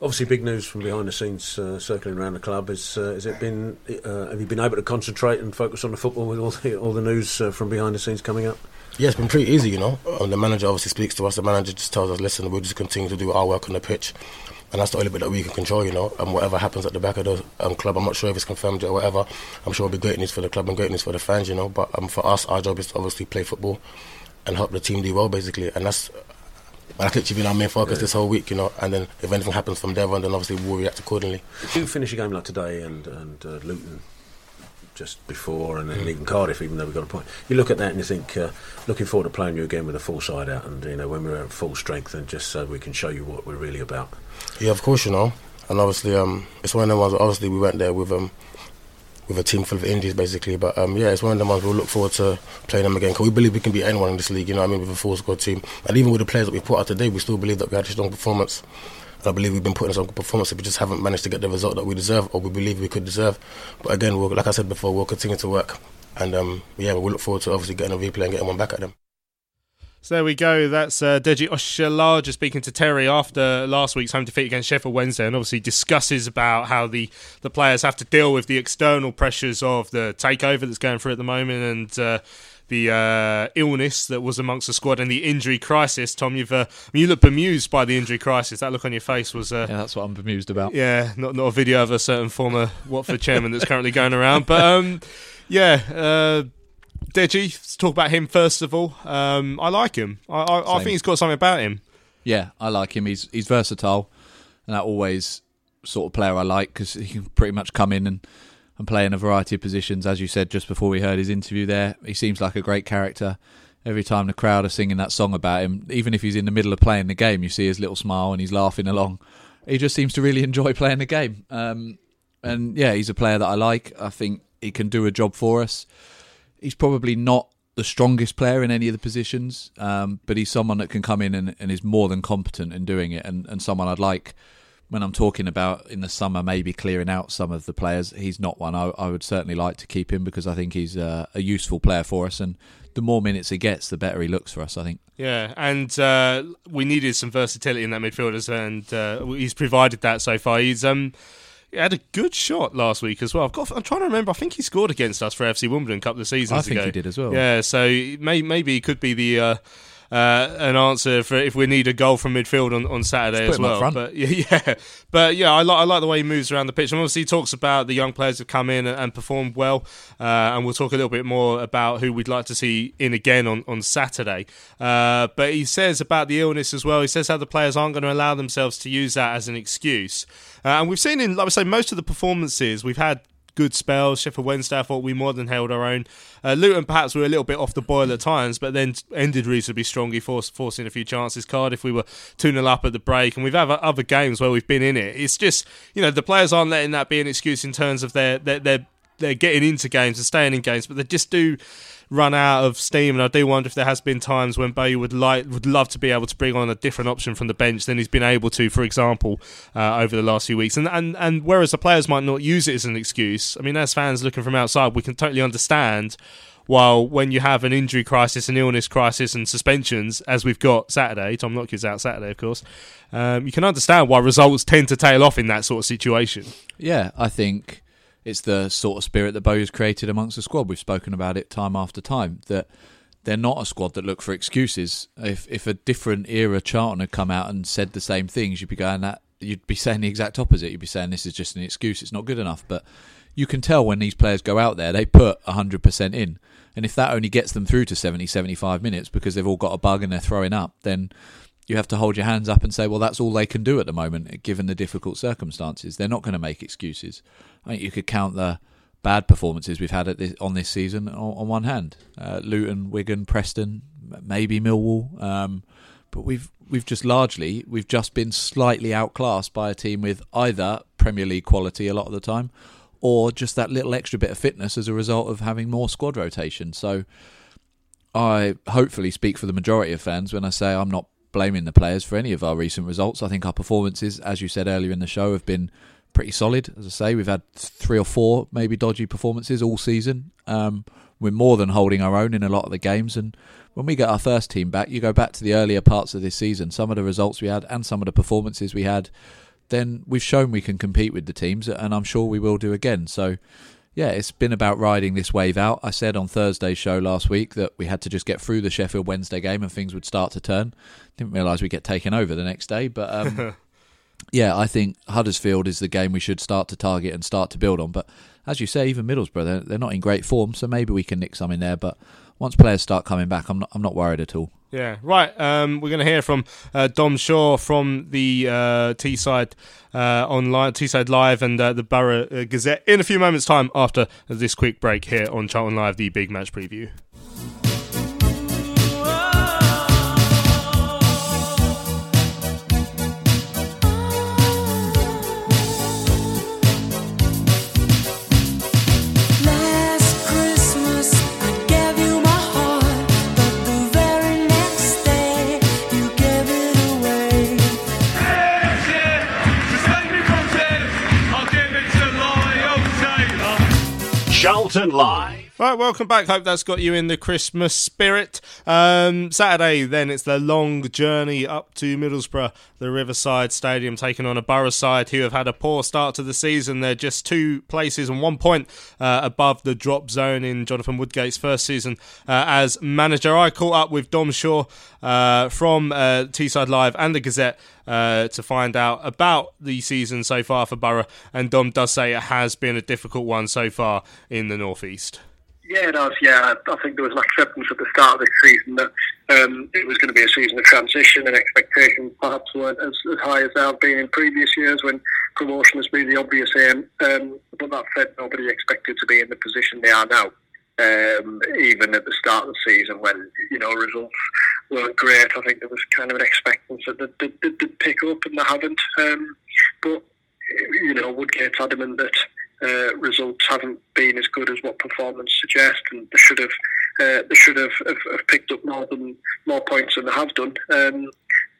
Obviously, big news from behind the scenes uh, circling around the club. Is uh, has it been? Uh, have you been able to concentrate and focus on the football with all the all the news uh, from behind the scenes coming up? Yeah, it's been pretty easy, you know. Um, the manager obviously speaks to us. The manager just tells us, "Listen, we'll just continue to do our work on the pitch." and that's the only bit that we can control, you know. And whatever happens at the back of the um, club, I'm not sure if it's confirmed or whatever. I'm sure it'll be great news for the club and great news for the fans, you know. But um, for us, our job is to obviously play football and help the team do well, basically. And that's that's literally been our main focus yeah. this whole week, you know. And then if anything happens from there on, then obviously we'll react accordingly. If you finish a game like today and and uh, Luton just before, and then mm. even Cardiff, even though we got a point. You look at that and you think, uh, looking forward to playing you again with a full side out, and you know when we're at full strength, and just so we can show you what we're really about. Yeah, of course, you know. And obviously, um, it's one of the ones. Obviously, we went there with um, with a team full of indies basically. But um, yeah, it's one of the ones we'll look forward to playing them again because we believe we can beat anyone in this league. You know I mean? With a full squad team, and even with the players that we put out today, we still believe that we had a strong performance. And I believe we've been putting in some good performances. We just haven't managed to get the result that we deserve or we believe we could deserve. But again, we'll, like I said before, we'll continue to work. And um, yeah, we'll look forward to obviously getting a replay and getting one back at them. So there we go. That's uh, Deji Oshilaja speaking to Terry after last week's home defeat against Sheffield Wednesday, and obviously discusses about how the, the players have to deal with the external pressures of the takeover that's going through at the moment, and uh, the uh, illness that was amongst the squad and the injury crisis. Tom, you've uh, I mean, you look bemused by the injury crisis. That look on your face was uh, yeah, that's what I'm bemused about. Yeah, not not a video of a certain former Watford chairman that's currently going around, but um, yeah uh, Deji, let's talk about him first of all. Um, I like him. I, I, I, think he's got something about him. Yeah, I like him. He's he's versatile, and that always sort of player I like because he can pretty much come in and, and play in a variety of positions. As you said just before we heard his interview there, he seems like a great character. Every time the crowd are singing that song about him, even if he's in the middle of playing the game, you see his little smile and he's laughing along. He just seems to really [LAUGHS] enjoy playing the game. Um, and yeah, he's a player that I like. I think he can do a job for us he's probably not the strongest player in any of the positions, um, but he's someone that can come in and, and, is more than competent in doing it, and, and someone I'd like when I'm talking about in the summer maybe clearing out some of the players. He's not one I, I would certainly like to keep him because I think he's a, a, useful player for us, and the more minutes he gets, the better he looks for us. I think. Yeah, and uh, we needed some versatility in that midfielders, and uh, he's provided that so far. He's um he had a good shot last week as well. I've got. I'm trying to remember. I think he scored against us for FC Wimbledon a couple of seasons ago. I think ago. he did as well. Yeah, so may, maybe he could be the. Uh, uh, an answer for if we need a goal from midfield on, on Saturday as well. But [LAUGHS] yeah, yeah, but yeah, I like I like the way he moves around the pitch. And obviously, he talks about the young players have come in and, and performed well. Uh, and we'll talk a little bit more about who we'd like to see in again on on Saturday. Uh, but he says about the illness as well. He says how the players aren't going to allow themselves to use that as an excuse. Uh, and we've seen in, like I say, most of the performances we've had good spells. Sheffield Wednesday, I thought we more than held our own. Uh, Luton perhaps were a little bit off the boil at times, but then ended reasonably strongly, force, forcing a few chances. Cardiff, we were 2 0 up at the break, and we've had other games where we've been in it. It's just, you know, the players aren't letting that be an excuse in terms of their, their, their they're getting into games and staying in games, but they just do run out of steam. And I do wonder if there has been times when Bowyer would like would love to be able to bring on a different option from the bench than he's been able to, for example, uh, over the last few weeks. And and and whereas the players might not use it as an excuse, I mean, as fans looking from outside, we can totally understand. While when you have an injury crisis, an illness crisis, and suspensions, as we've got Saturday, Tom Lockyer's out Saturday, of course, um, you can understand why results tend to tail off in that sort of situation. Yeah, I think it's the sort of spirit that Bowyer's created amongst the squad. We've spoken about it time after time that they're not a squad that look for excuses. If if a different era Charlton had come out and said the same things, you'd be going that you'd be saying the exact opposite. You'd be saying this is just an excuse. It's not good enough. But you can tell when these players go out there, they put 100% in. And if that only gets them through to 70, 75 minutes because they've all got a bug and they're throwing up, then you have to hold your hands up and say, well, that's all they can do at the moment, given the difficult circumstances. They're not going to make excuses. I think you could count the bad performances we've had this, on this season on, on one hand. Uh, Luton, Wigan, Preston, maybe Millwall. Um, but we've we've just largely we've just been slightly outclassed by a team with either Premier League quality a lot of the time, or just that little extra bit of fitness as a result of having more squad rotation. So. I hopefully speak for the majority of fans when I say I'm not blaming the players for any of our recent results. I think our performances, as you said earlier in the show, have been pretty solid. As I say, we've had three or four maybe dodgy performances all season. Um, we're more than holding our own in a lot of the games. And when we get our first team back, you go back to the earlier parts of this season, some of the results we had and some of the performances we had, then we've shown we can compete with the teams, and I'm sure we will do again. So yeah, it's been about riding this wave out. I said on Thursday's show last week that we had to just get through the Sheffield Wednesday game and things would start to turn. Didn't realise we'd get taken over the next day, but um, [LAUGHS] yeah, I think Huddersfield is the game we should start to target and start to build on. But as you say, even Middlesbrough, they're, they're not in great form, so maybe we can nick some in there. But once players start coming back, I'm not, I'm not worried at all. Yeah, right. Um, we're going to hear from uh, Dom Shaw from the uh, Teesside uh, online, Teesside Live, and uh, the Boro uh, Gazette in a few moments' time after this quick break here on Charlton Live, the big match preview. Charlton Live. Right, welcome back. Hope that's got you in the Christmas spirit. Um, Saturday, then it's the long journey up to Middlesbrough, the Riverside Stadium, taking on a Boro side who have had a poor start to the season. They're just two places and one point uh, above the drop zone in Jonathan Woodgate's first season uh, as manager. I caught up with Dom Shaw uh, from uh, Teesside Live and the Gazette uh, to find out about the season so far for Boro, and Dom does say it has been a difficult one so far in the northeast. Yeah, it has. Yeah, I think there was an acceptance at the start of the season that um, it was going to be a season of transition, and expectations perhaps weren't as, as high as they have been in previous years when promotion has been the obvious aim. Um, but that said, nobody expected to be in the position they are now. Um, even at the start of the season, when you know results weren't great, I think there was kind of an expectancy that they'd, they'd pick up, and they haven't. Um, but you know, Woodgate's adamant that uh, results haven't been as good as what performance suggests, and they should have uh, they should have, have, have, picked up more than more points than they have done. Um,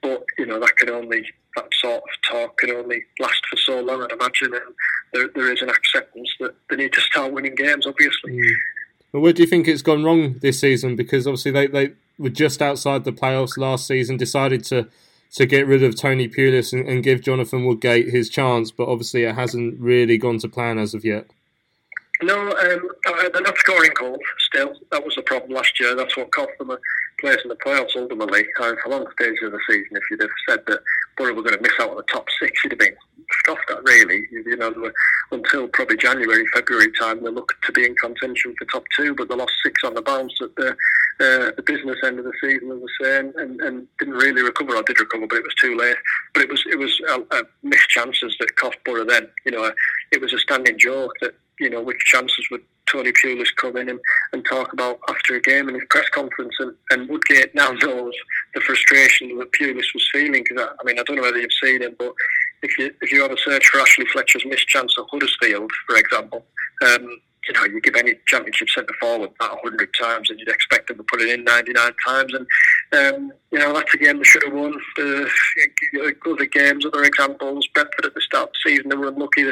but you know that can only that sort of talk can only last for so long, I'd imagine. And there, there is an acceptance that they need to start winning games, obviously. Mm. Well, where do you think it's gone wrong this season? Because obviously they, they were just outside the playoffs last season, decided to to get rid of Tony Pulis and, and give Jonathan Woodgate his chance, but obviously it hasn't really gone to plan as of yet. No, um, they're not scoring goals still. That was the problem last year. That's what cost them a place in the playoffs ultimately. Uh, for long stage of the season, if you'd have said that Boro were going to miss out on the top six, you'd have been scoffed at, really. You know, until probably January, February time, they looked to be in contention for top two, but they lost six on the bounce at the, uh, the business end of the season, as I say, and, and didn't really recover. I did recover, but it was too late. But it was it was a, a missed chances that cost Boro then. You know, it was a standing joke that you know, which chances would Tony Pulis come in and, and talk about after a game in his press conference. And, and Woodgate now [LAUGHS] knows the frustration that Pulis was feeling. Because I, I, mean, I don't know whether you've seen him, but if you if you have a search for Ashley Fletcher's missed chance at Huddersfield, for example, um, you know, you give any championship centre forward that 100 times and you'd expect them to put it in 99 times. And, um, you know, that's a game they should have won. The, other games, other examples, Brentford at the start of the season, they were unlucky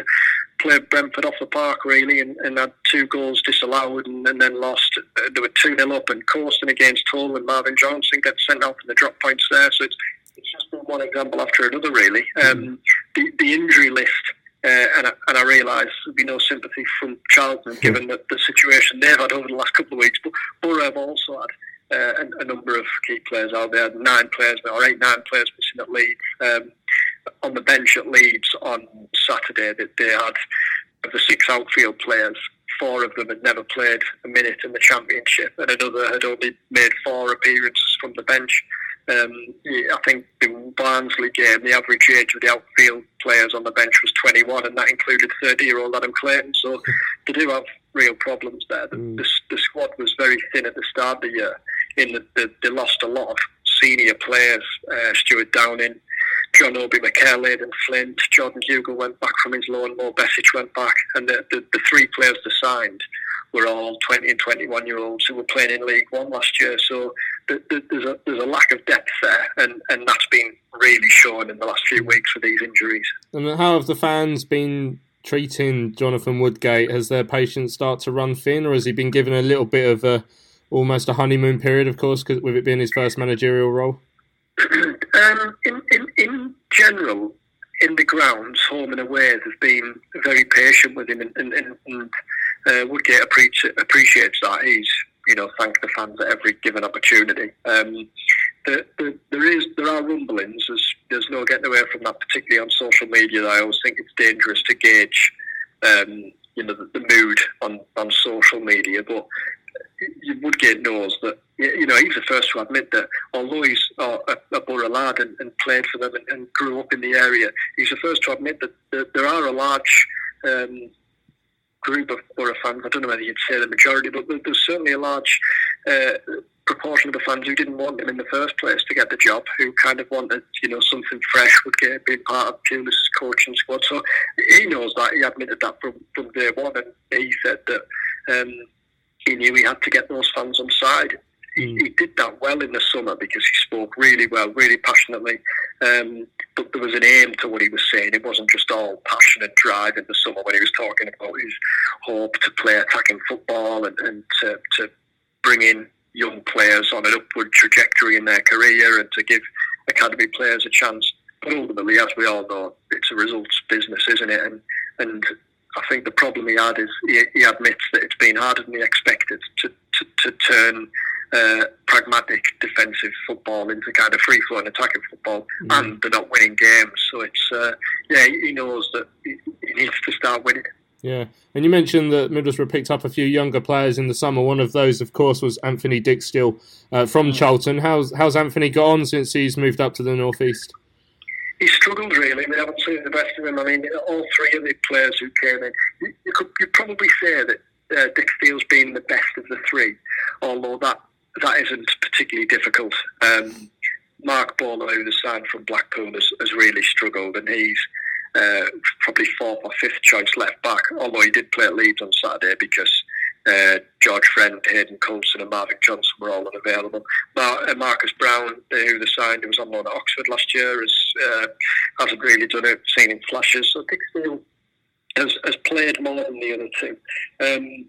play Brentford off the park, really, and, and had two goals disallowed and, and then lost. They were 2 0 up and Corston against Hull and Marvin Johnson gets sent out from the drop points there. So it's, it's just been one example after another, really. Um, the, the injury list uh, and, I, and I realise there'd be no sympathy from Charlton given the, the situation they've had over the last couple of weeks. But Boro have also had uh, a, a, number of key players out there, nine players now, or eight, nine players missing at Leeds. Um, on the bench at Leeds on Saturday, that they had of the six outfield players, four of them had never played a minute in the Championship, and another had only made four appearances from the bench. Um, I think the Barnsley game, the average age of the outfield players on the bench was 21, and that included 30-year-old Adam Clayton. So [LAUGHS] they do have real problems there. The, mm. the, the, squad was very thin at the start of the year. In that the, they lost a lot of senior players. Uh, Stuart Downing, John Obi Mikel, Aden Flint, Jordan Hugill went back from his loan. Mo Besic went back, and the, the, the three players they signed were all 20 and 21 year olds who were playing in League One last year. So there's a there's a lack of depth there, and, and that's been really shown in the last few weeks with these injuries. And how have the fans been treating Jonathan Woodgate? Has their patience started to run thin, or has he been given a little bit of a almost a honeymoon period? Of course, cause, with it being his first managerial role. Um, in, in in general, in the grounds, home and away, have been very patient with him, and, and, and uh, Woodgate appreciates, appreciates that. He's you know thanked the fans at every given opportunity. Um, the, the, there is there are rumblings. There's, there's no getting away from that, particularly on social media. I always think it's dangerous to gauge um, you know the, the, mood on, on social media, but Woodgate knows that you know he's the first to admit that although he's a, a Boro lad and, and, played for them and, and, grew up in the area, he's the first to admit that, that there are a large um, group of Boro fans. I don't know whether you'd say the majority, but there's certainly a large uh, proportion of the fans who didn't want him in the first place to get the job, who kind of wanted, you know, something fresh would get being part of Pulis's coaching squad. So he knows that. He admitted that from, from day one, and he said that um, he knew he had to get those fans on side. He, mm. he, did that well in the summer because he spoke really well, really passionately. Um, but there was an aim to what he was saying. It wasn't just all passion and drive in the summer when he was talking about his hope to play attacking football and, and to, to bring in young players on an upward trajectory in their career and to give academy players a chance. But ultimately, as we all know, it's a results business, isn't it? And and I think the problem he had is he, he admits that it's been harder than he expected to, to, to turn uh, pragmatic defensive football into kind of free flowing attacking football, mm. and they're not winning games. So it's uh, yeah, he knows that he, he needs to start winning. Yeah, and you mentioned that Middlesbrough picked up a few younger players in the summer. One of those, of course, was Anthony Dijksteel uh, from mm. Charlton. How's how's Anthony got on since he's moved up to the northeast? He struggled really. We haven't seen the best of him. I mean, all three of the players who came in, you, could you probably say that uh, Dijksteel's been the best of the three, although that that isn't particularly difficult. Um, Marc Bola, who was signed from Blackpool, has, has really struggled, and he's uh, probably fourth or fifth choice left back. Although he did play at Leeds on Saturday because uh, George Friend, Hayden Coulson, and Marvin Johnson were all unavailable. Mar- uh, Marcus Browne, uh, who they signed, who was on loan at Oxford last year, has, uh, hasn't really done it, seen in flashes. So Dick Steele has, has played more than the other two. Um,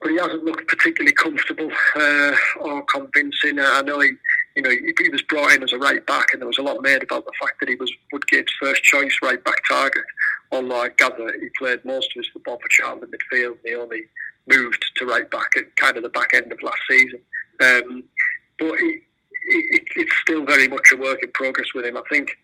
but he hasn't looked particularly comfortable uh, or convincing. I know he, you know, he, was brought in as a right back, and there was a lot made about the fact that he was Woodgate's first choice right back target. Although I gather he played most of his football for Charlton midfield, and he only moved to right back at kind of the back end of last season. Um, but he, he, it's still very much a work in progress with him. I think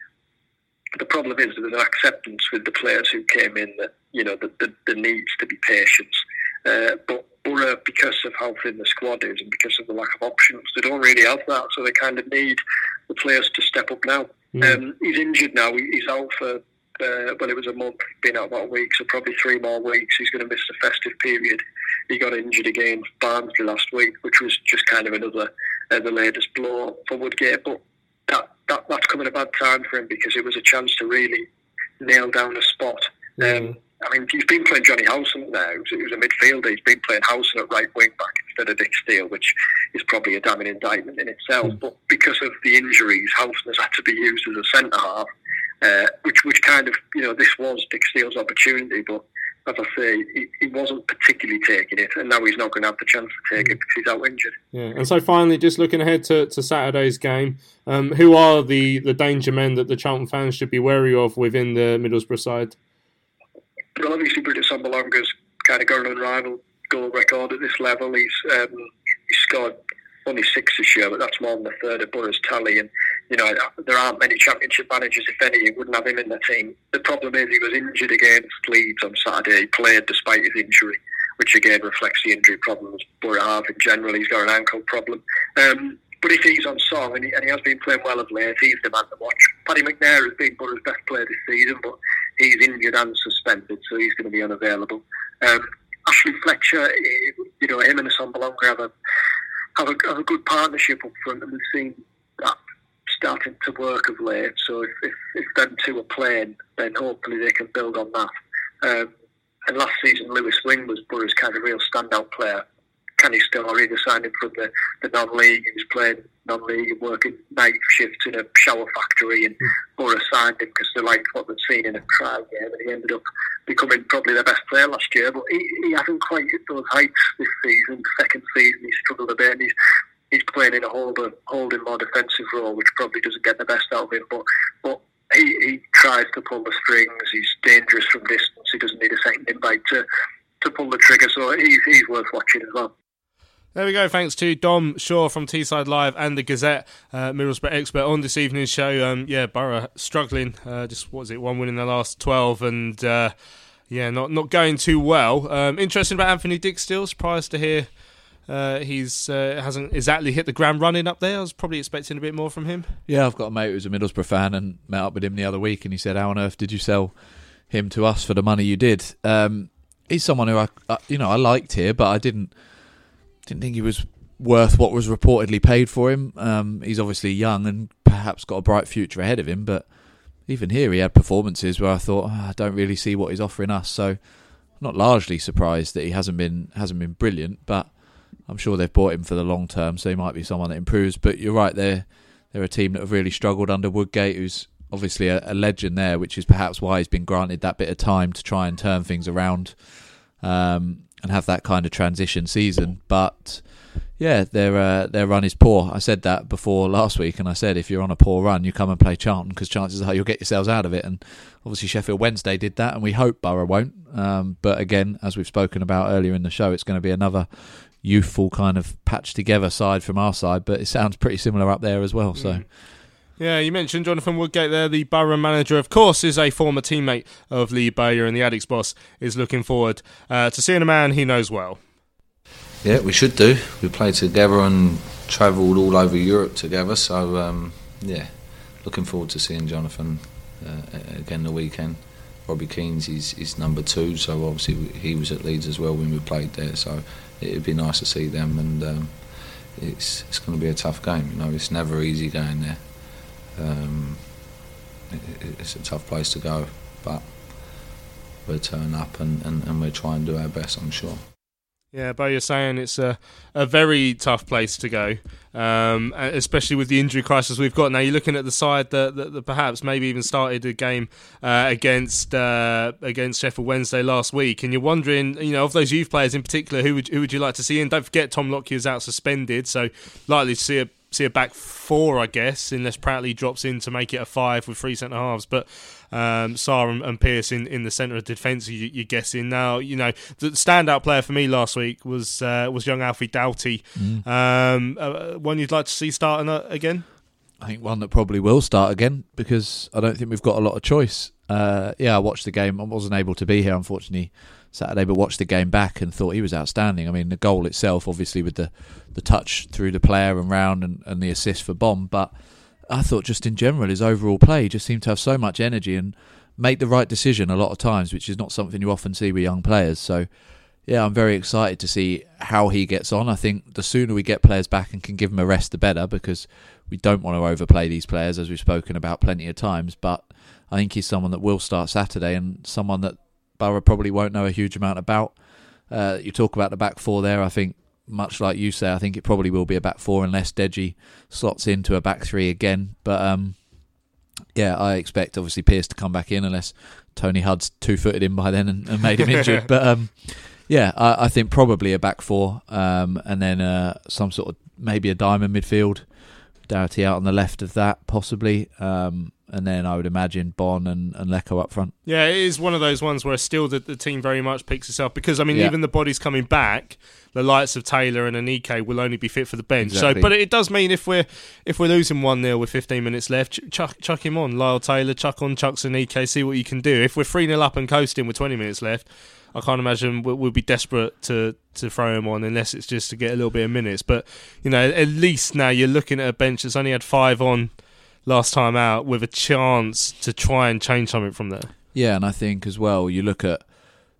the problem is there's an acceptance with the players who came in that you know that there needs to be patience. Uh, but Boro, because of how thin the squad is and because of the lack of options, they don't really have that. So they kind of need the players to step up now. Mm. Um, he's injured now. He's out for uh, well, it was a month, been out about a week, so probably three more weeks. He's going to miss the festive period. He got injured again Barnsley last week, which was just kind of another, uh, the latest blow for Woodgate. But that, that that's coming a bad time for him because it was a chance to really nail down a spot. Mm. Um, I mean, he's been playing Jonny Howson now. He was a midfielder. He's been playing Howson at right wing back instead of Dick Steele, which is probably a damning indictment in itself. Mm. But because of the injuries, Howson has had to be used as a centre half, uh, which which kind of you know this was Dijksteel's opportunity, but as I say, he, he, wasn't particularly taking it, and now he's not going to have the chance to take it because he's out injured. Yeah, and so finally, just looking ahead to, to Saturday's game, um, who are the, the danger men that the Charlton fans should be wary of within the Middlesbrough side? Well, obviously, Britt Assombalonga's kind of going unrivaled goal record at this level. He's um, he's scored only six this year, but that's more than a third of Boro's tally. And you know, there aren't many championship managers, if any, who wouldn't have him in the team. The problem is he was injured against Leeds on Saturday. He played despite his injury, which again reflects the injury problems Boro have in general. He's got an ankle problem. Um, but if he's on song and he, and he has been playing well of late, he's the man to watch. Paddy McNair has been Boro's best player this season, but he's injured and suspended, so he's going to be unavailable. Um, Ashley Fletcher, you know, him and Assombalonga have a, have a have a good partnership up front, and we've seen that starting to work of late. So if, if, if them two are playing, then hopefully they can build on that. Um, and last season, Lewis Wing was Boro's kind of real standout player. Kenny Story, they signed him from the, the non-league. He was playing non-league and working night shifts in a shower factory, and hmm. Boro signed him because they liked what they'd seen in a trial game, and he ended up becoming probably their best player last year. But he, he hasn't quite hit those heights this season. Second season, he struggled a bit, and he's he's playing in a holder, holding more defensive role, which probably doesn't get the best out of him. But but he, he tries to pull the strings. He's dangerous from distance. He doesn't need a second invite to to pull the trigger. So he's he's worth watching as well. There we go. Thanks to Dom Shaw from Teesside Live and the Gazette, uh, Middlesbrough expert on this evening's show. Um, yeah, Boro struggling. Uh, just what was it? One win in the last twelve, and uh, yeah, not not going too well. Um, interesting about Anthony Dick. Still surprised to hear uh, he's uh, hasn't exactly hit the ground running up there. I was probably expecting a bit more from him. Yeah, I've got a mate who's a Middlesbrough fan and met up with him the other week, and he said, "How on earth did you sell him to us for the money you did?" Um, he's someone who I, you know, I liked here, but I didn't didn't think he was worth what was reportedly paid for him. Um, he's obviously young and perhaps got a bright future ahead of him, but even here he had performances where I thought oh, I don't really see what he's offering us. So I'm not largely surprised that he hasn't been hasn't been brilliant, but I'm sure they've bought him for the long term, so he might be someone that improves. But you're right, they're they're a team that have really struggled under Woodgate, who's obviously a, a legend there, which is perhaps why he's been granted that bit of time to try and turn things around um, and have that kind of transition season. But yeah, their uh, their run is poor. I said that before last week, and I said if you're on a poor run, you come and play Charlton because chances are you'll get yourselves out of it. And obviously Sheffield Wednesday did that, and we hope Boro won't. Um, but again, as we've spoken about earlier in the show, it's going to be another youthful kind of patched together side from our side, but it sounds pretty similar up there as well. So. Mm. Yeah, you mentioned Jonathan Woodgate there, the Boro manager. Of course, is a former teammate of Lee Bowyer, and the Addicks boss is looking forward uh, to seeing a man he knows well. Yeah, we should do. We played together and travelled all over Europe together, so um, yeah, looking forward to seeing Jonathan uh, again the weekend. Robbie Keane's is number two, so obviously he was at Leeds as well when we played there. So it'd be nice to see them, and um, it's it's going to be a tough game. You know, it's never easy going there. Um, it, it's a tough place to go, but we'll turn up and, and, and we'll try and do our best. I'm sure. Yeah, but you're saying it's a, a very tough place to go, um, especially with the injury crisis we've got now. You're looking at the side that, that, that perhaps maybe even started a game uh, against uh, against Sheffield Wednesday last week, and you're wondering, you know, of those youth players in particular, who would who would you like to see? And don't forget, Tom Lockyer is out suspended, so likely to see a see a back four, I guess, unless Pratley drops in to make it a five with three centre halves. But um, Sarr and, and Pearce in, in the centre of defence, you, are guessing. Now, you know, the standout player for me last week was uh, was young Alfie Doughty. Mm. Um, uh, one you'd like to see starting uh, again? I think one that probably will start again because I don't think we've got a lot of choice. Uh, yeah, I watched the game. I wasn't able to be here, unfortunately, Saturday, but watched the game back and thought he was outstanding. I mean, the goal itself, obviously, with the, the touch through the player and round and, and the assist for Bonne, but I thought just in general his overall play just seemed to have so much energy and make the right decision a lot of times, which is not something you often see with young players. So, yeah, I'm very excited to see how he gets on. I think the sooner we get players back and can give them a rest, the better, because we don't want to overplay these players, as we've spoken about plenty of times. But I think he's someone that will start Saturday and someone that Boro probably won't know a huge amount about. Uh, you talk about the back four there. I think much like you say, I think it probably will be a back four unless Deji slots into a back three again. But um, yeah, I expect obviously Pearce to come back in unless Tony Hudd's two footed in by then and, and made him injured. [LAUGHS] But um, yeah, I, I, think probably a back four um, and then uh, some sort of maybe a diamond midfield. Doughty out on the left of that, possibly. Um, and then I would imagine Bonne and, and Leko up front. Yeah, it is one of those ones where still the, the team very much picks itself because I mean yeah. even the bodies coming back, the likes of Taylor and Aneke will only be fit for the bench. Exactly. So, but it does mean if we're if we're losing one 0 with 15 minutes left, chuck chuck him on, Lyle Taylor, chuck on Chuks Aneke, see what you can do. If we're three 0 up and coasting with 20 minutes left. I can't imagine we'll, we'll be desperate to, to throw him on unless it's just to get a little bit of minutes. But you know, at least now you're looking at a bench that's only had five on last time out with a chance to try and change something from there. Yeah, and I think as well, you look at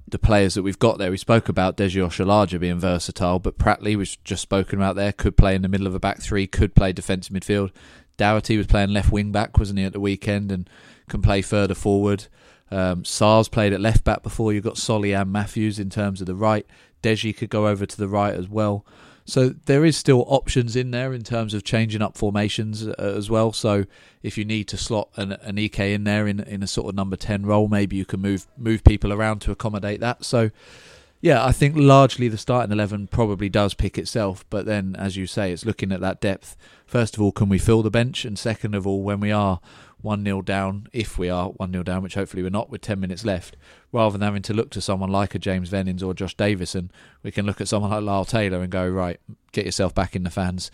the players that we've got there. We spoke about Deji Oshilaja being versatile, but Pratley was just spoken about there. Could play in the middle of a back three, could play defensive midfield. Doughty was playing left wing back, wasn't he, at the weekend, and can play further forward. Um, Sarr's played at left back before. You've got Solly and Matthews in terms of the right. Deji could go over to the right as well. So there is still options in there in terms of changing up formations uh, as well. So if you need to slot an, an EK in there in in a sort of number ten role, maybe you can move move people around to accommodate that. So yeah, I think largely the starting eleven probably does pick itself. But then, as you say, it's looking at that depth. First of all, can we fill the bench? And second of all, when we are 1 0 down, if we are 1 0 down, which hopefully we're not with 10 minutes left, rather than having to look to someone like a James Vennings or Josh Davison, we can look at someone like Lyle Taylor and go, right, get yourself back in the fans'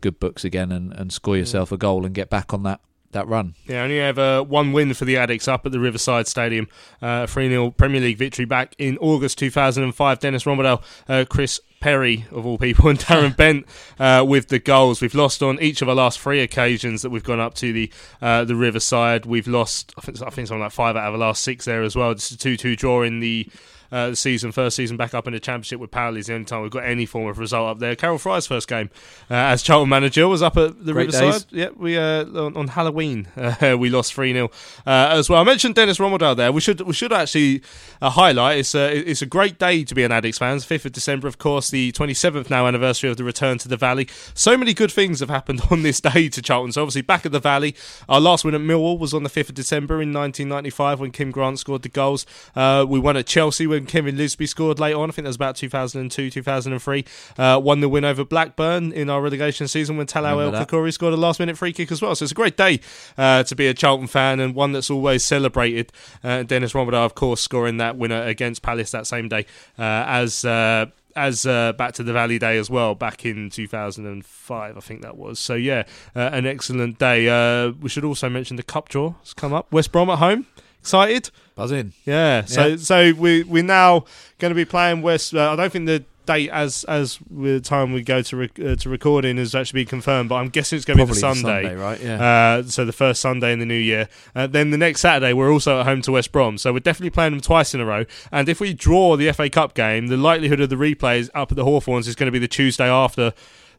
good books again and, and score yourself a goal and get back on that that run. Yeah, only have uh, one win for the Addicks up at the Riverside Stadium. Uh, 3 uh, 0 Premier League victory back in August 2005. Dennis Rommedahl, uh, Chris Perry, of all people, [LAUGHS] and Darren [LAUGHS] Bent uh, with the goals. We've lost on each of our last three occasions that we've gone up to the uh, the Riverside. We've lost, I think, I think something like five out of the last six there as well. Just a 2 2 draw in the uh, the season, first season back up in the Championship with Powell is the only time we've got any form of result up there. Karel Fraeye's first game uh, as Charlton manager was up at the Great Riverside. Yeah, we uh, on, on, Halloween [LAUGHS] uh, we lost three 0 uh, as well. I mentioned Dennis Rommedahl there. We should we should actually uh, highlight it's a, it's a great day to be an Addicks fan. Fifth of December, of course, the twenty seventh now anniversary of the return to the Valley. So many good things have happened [LAUGHS] on this day to Charlton. So obviously back at the Valley, our last win at Millwall was on the fifth of December in nineteen ninety five when Kim Grant scored the goals. we won at Chelsea when Kevin Lisbie scored late on. I think that was about 2002, 2003. Uh, won the win over Blackburn in our relegation season when Talal El Karkouri scored a last minute free kick as well. So it's a great day uh, to be a Charlton fan and one that's always celebrated. Uh, Dennis Rommedahl, of course, scoring that winner against Palace that same day uh, as uh, as uh, back to the Valley Day as well, back in 2005, I think that was. So yeah, uh, an excellent day. Uh, we should also mention the cup draw has come up. West Brom at home. Excited? Buzzing. Yeah. So yeah. so we we're now going to be playing West. Uh, I don't think the date as as the time we go to rec- uh, to recording has actually been confirmed, but I'm guessing it's going to be the Sunday, Sunday, right? Yeah. Uh, so the first Sunday in the new year. Uh, then the next Saturday we're also at home to West Brom, so we're definitely playing them twice in a row. And if we draw the FA Cup game, the likelihood of the replays up at the Hawthorns is going to be the Tuesday after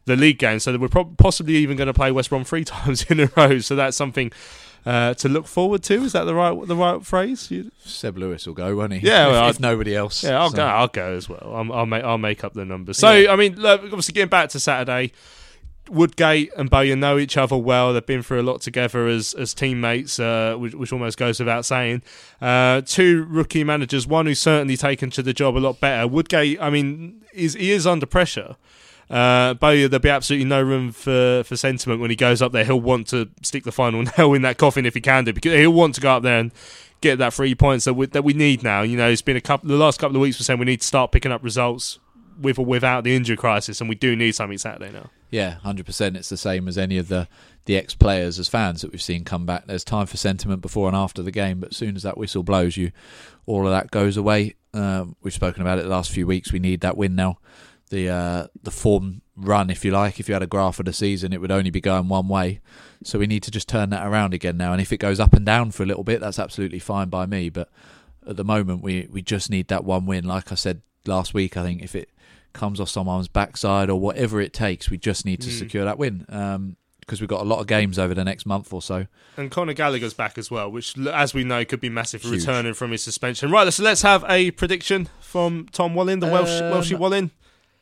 the league game. So we're pro- possibly even going to play West Brom three [LAUGHS] times in a row. So that's something uh, to look forward to. Is that the right the right phrase? You... Seb Lewis will go, won't he? Yeah, [LAUGHS] if, well, if nobody else. Yeah, I'll so. go. I'll go as well. I'll, I'll make I'll make up the numbers. So Yeah. I mean, look, obviously getting back to Saturday. Woodgate and Bowyer know each other well. They've been through a lot together as as teammates, uh, which, which almost goes without saying. Uh, two rookie managers, one who's certainly taken to the job a lot better. Woodgate, I mean, is he is under pressure. Uh, Bowyer, there'll be absolutely no room for, for sentiment when he goes up there. He'll want to stick the final [LAUGHS] nail in that coffin if he can do, because he'll want to go up there and get that three points that we, that we need now. You know, it's been a couple. The last couple of weeks we're saying we need to start picking up results with or without the injury crisis, and we do need something Saturday now. Yeah, hundred percent. It's the same as any of the the ex players as fans that we've seen come back. There's time for sentiment before and after the game, but as soon as that whistle blows, you all of that goes away. Um, we've spoken about it the last few weeks. We need that win now. The uh, the form run, if you like, if you had a graph of the season, it would only be going one way. So we need to just turn that around again now. And if it goes up and down for a little bit, that's absolutely fine by me. But at the moment, we we just need that one win. Like I said last week, I think if it comes off someone's backside or whatever it takes, we just need to Mm. secure that win. Um, because we've got a lot of games over the next month or so. And Conor Gallagher's back as well, which, as we know, could be massive Huge. returning from his suspension. Right, so let's have a prediction from Tom Wallin, the Welsh Um, Welshie Wallin.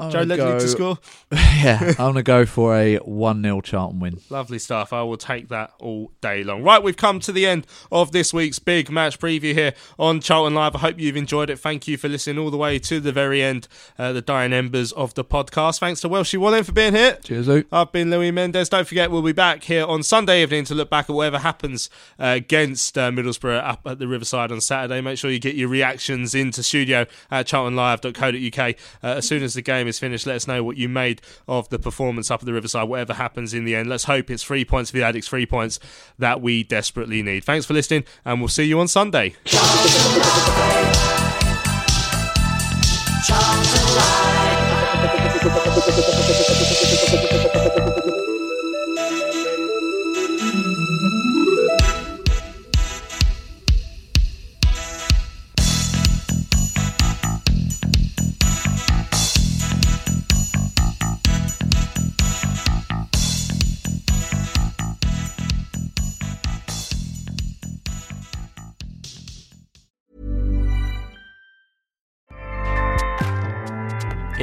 I'm Joe Ledley go- to score. [LAUGHS] yeah, I'm going to go for a 1 0 Charlton win. Lovely stuff. I will take that all day long. Right, we've come to the end of this week's big match preview here on Charlton Live. I hope you've enjoyed it. Thank you for listening all the way to the very end, uh, the dying embers of the podcast. Thanks to Welshy Wallen for being here. Cheers, Luke. I've been Louis Mendes. Don't forget, we'll be back here on Sunday evening to look back at whatever happens uh, against uh, Middlesbrough up at the Riverside on Saturday. Make sure you get your reactions into studio at charltonlive.co.uk. Uh, as soon as the game is finished, let us know what you made of the performance up at the Riverside, whatever happens in the end. Let's hope it's three points for the Addicks, three points that we desperately need. Thanks for listening, and we'll see you on Sunday.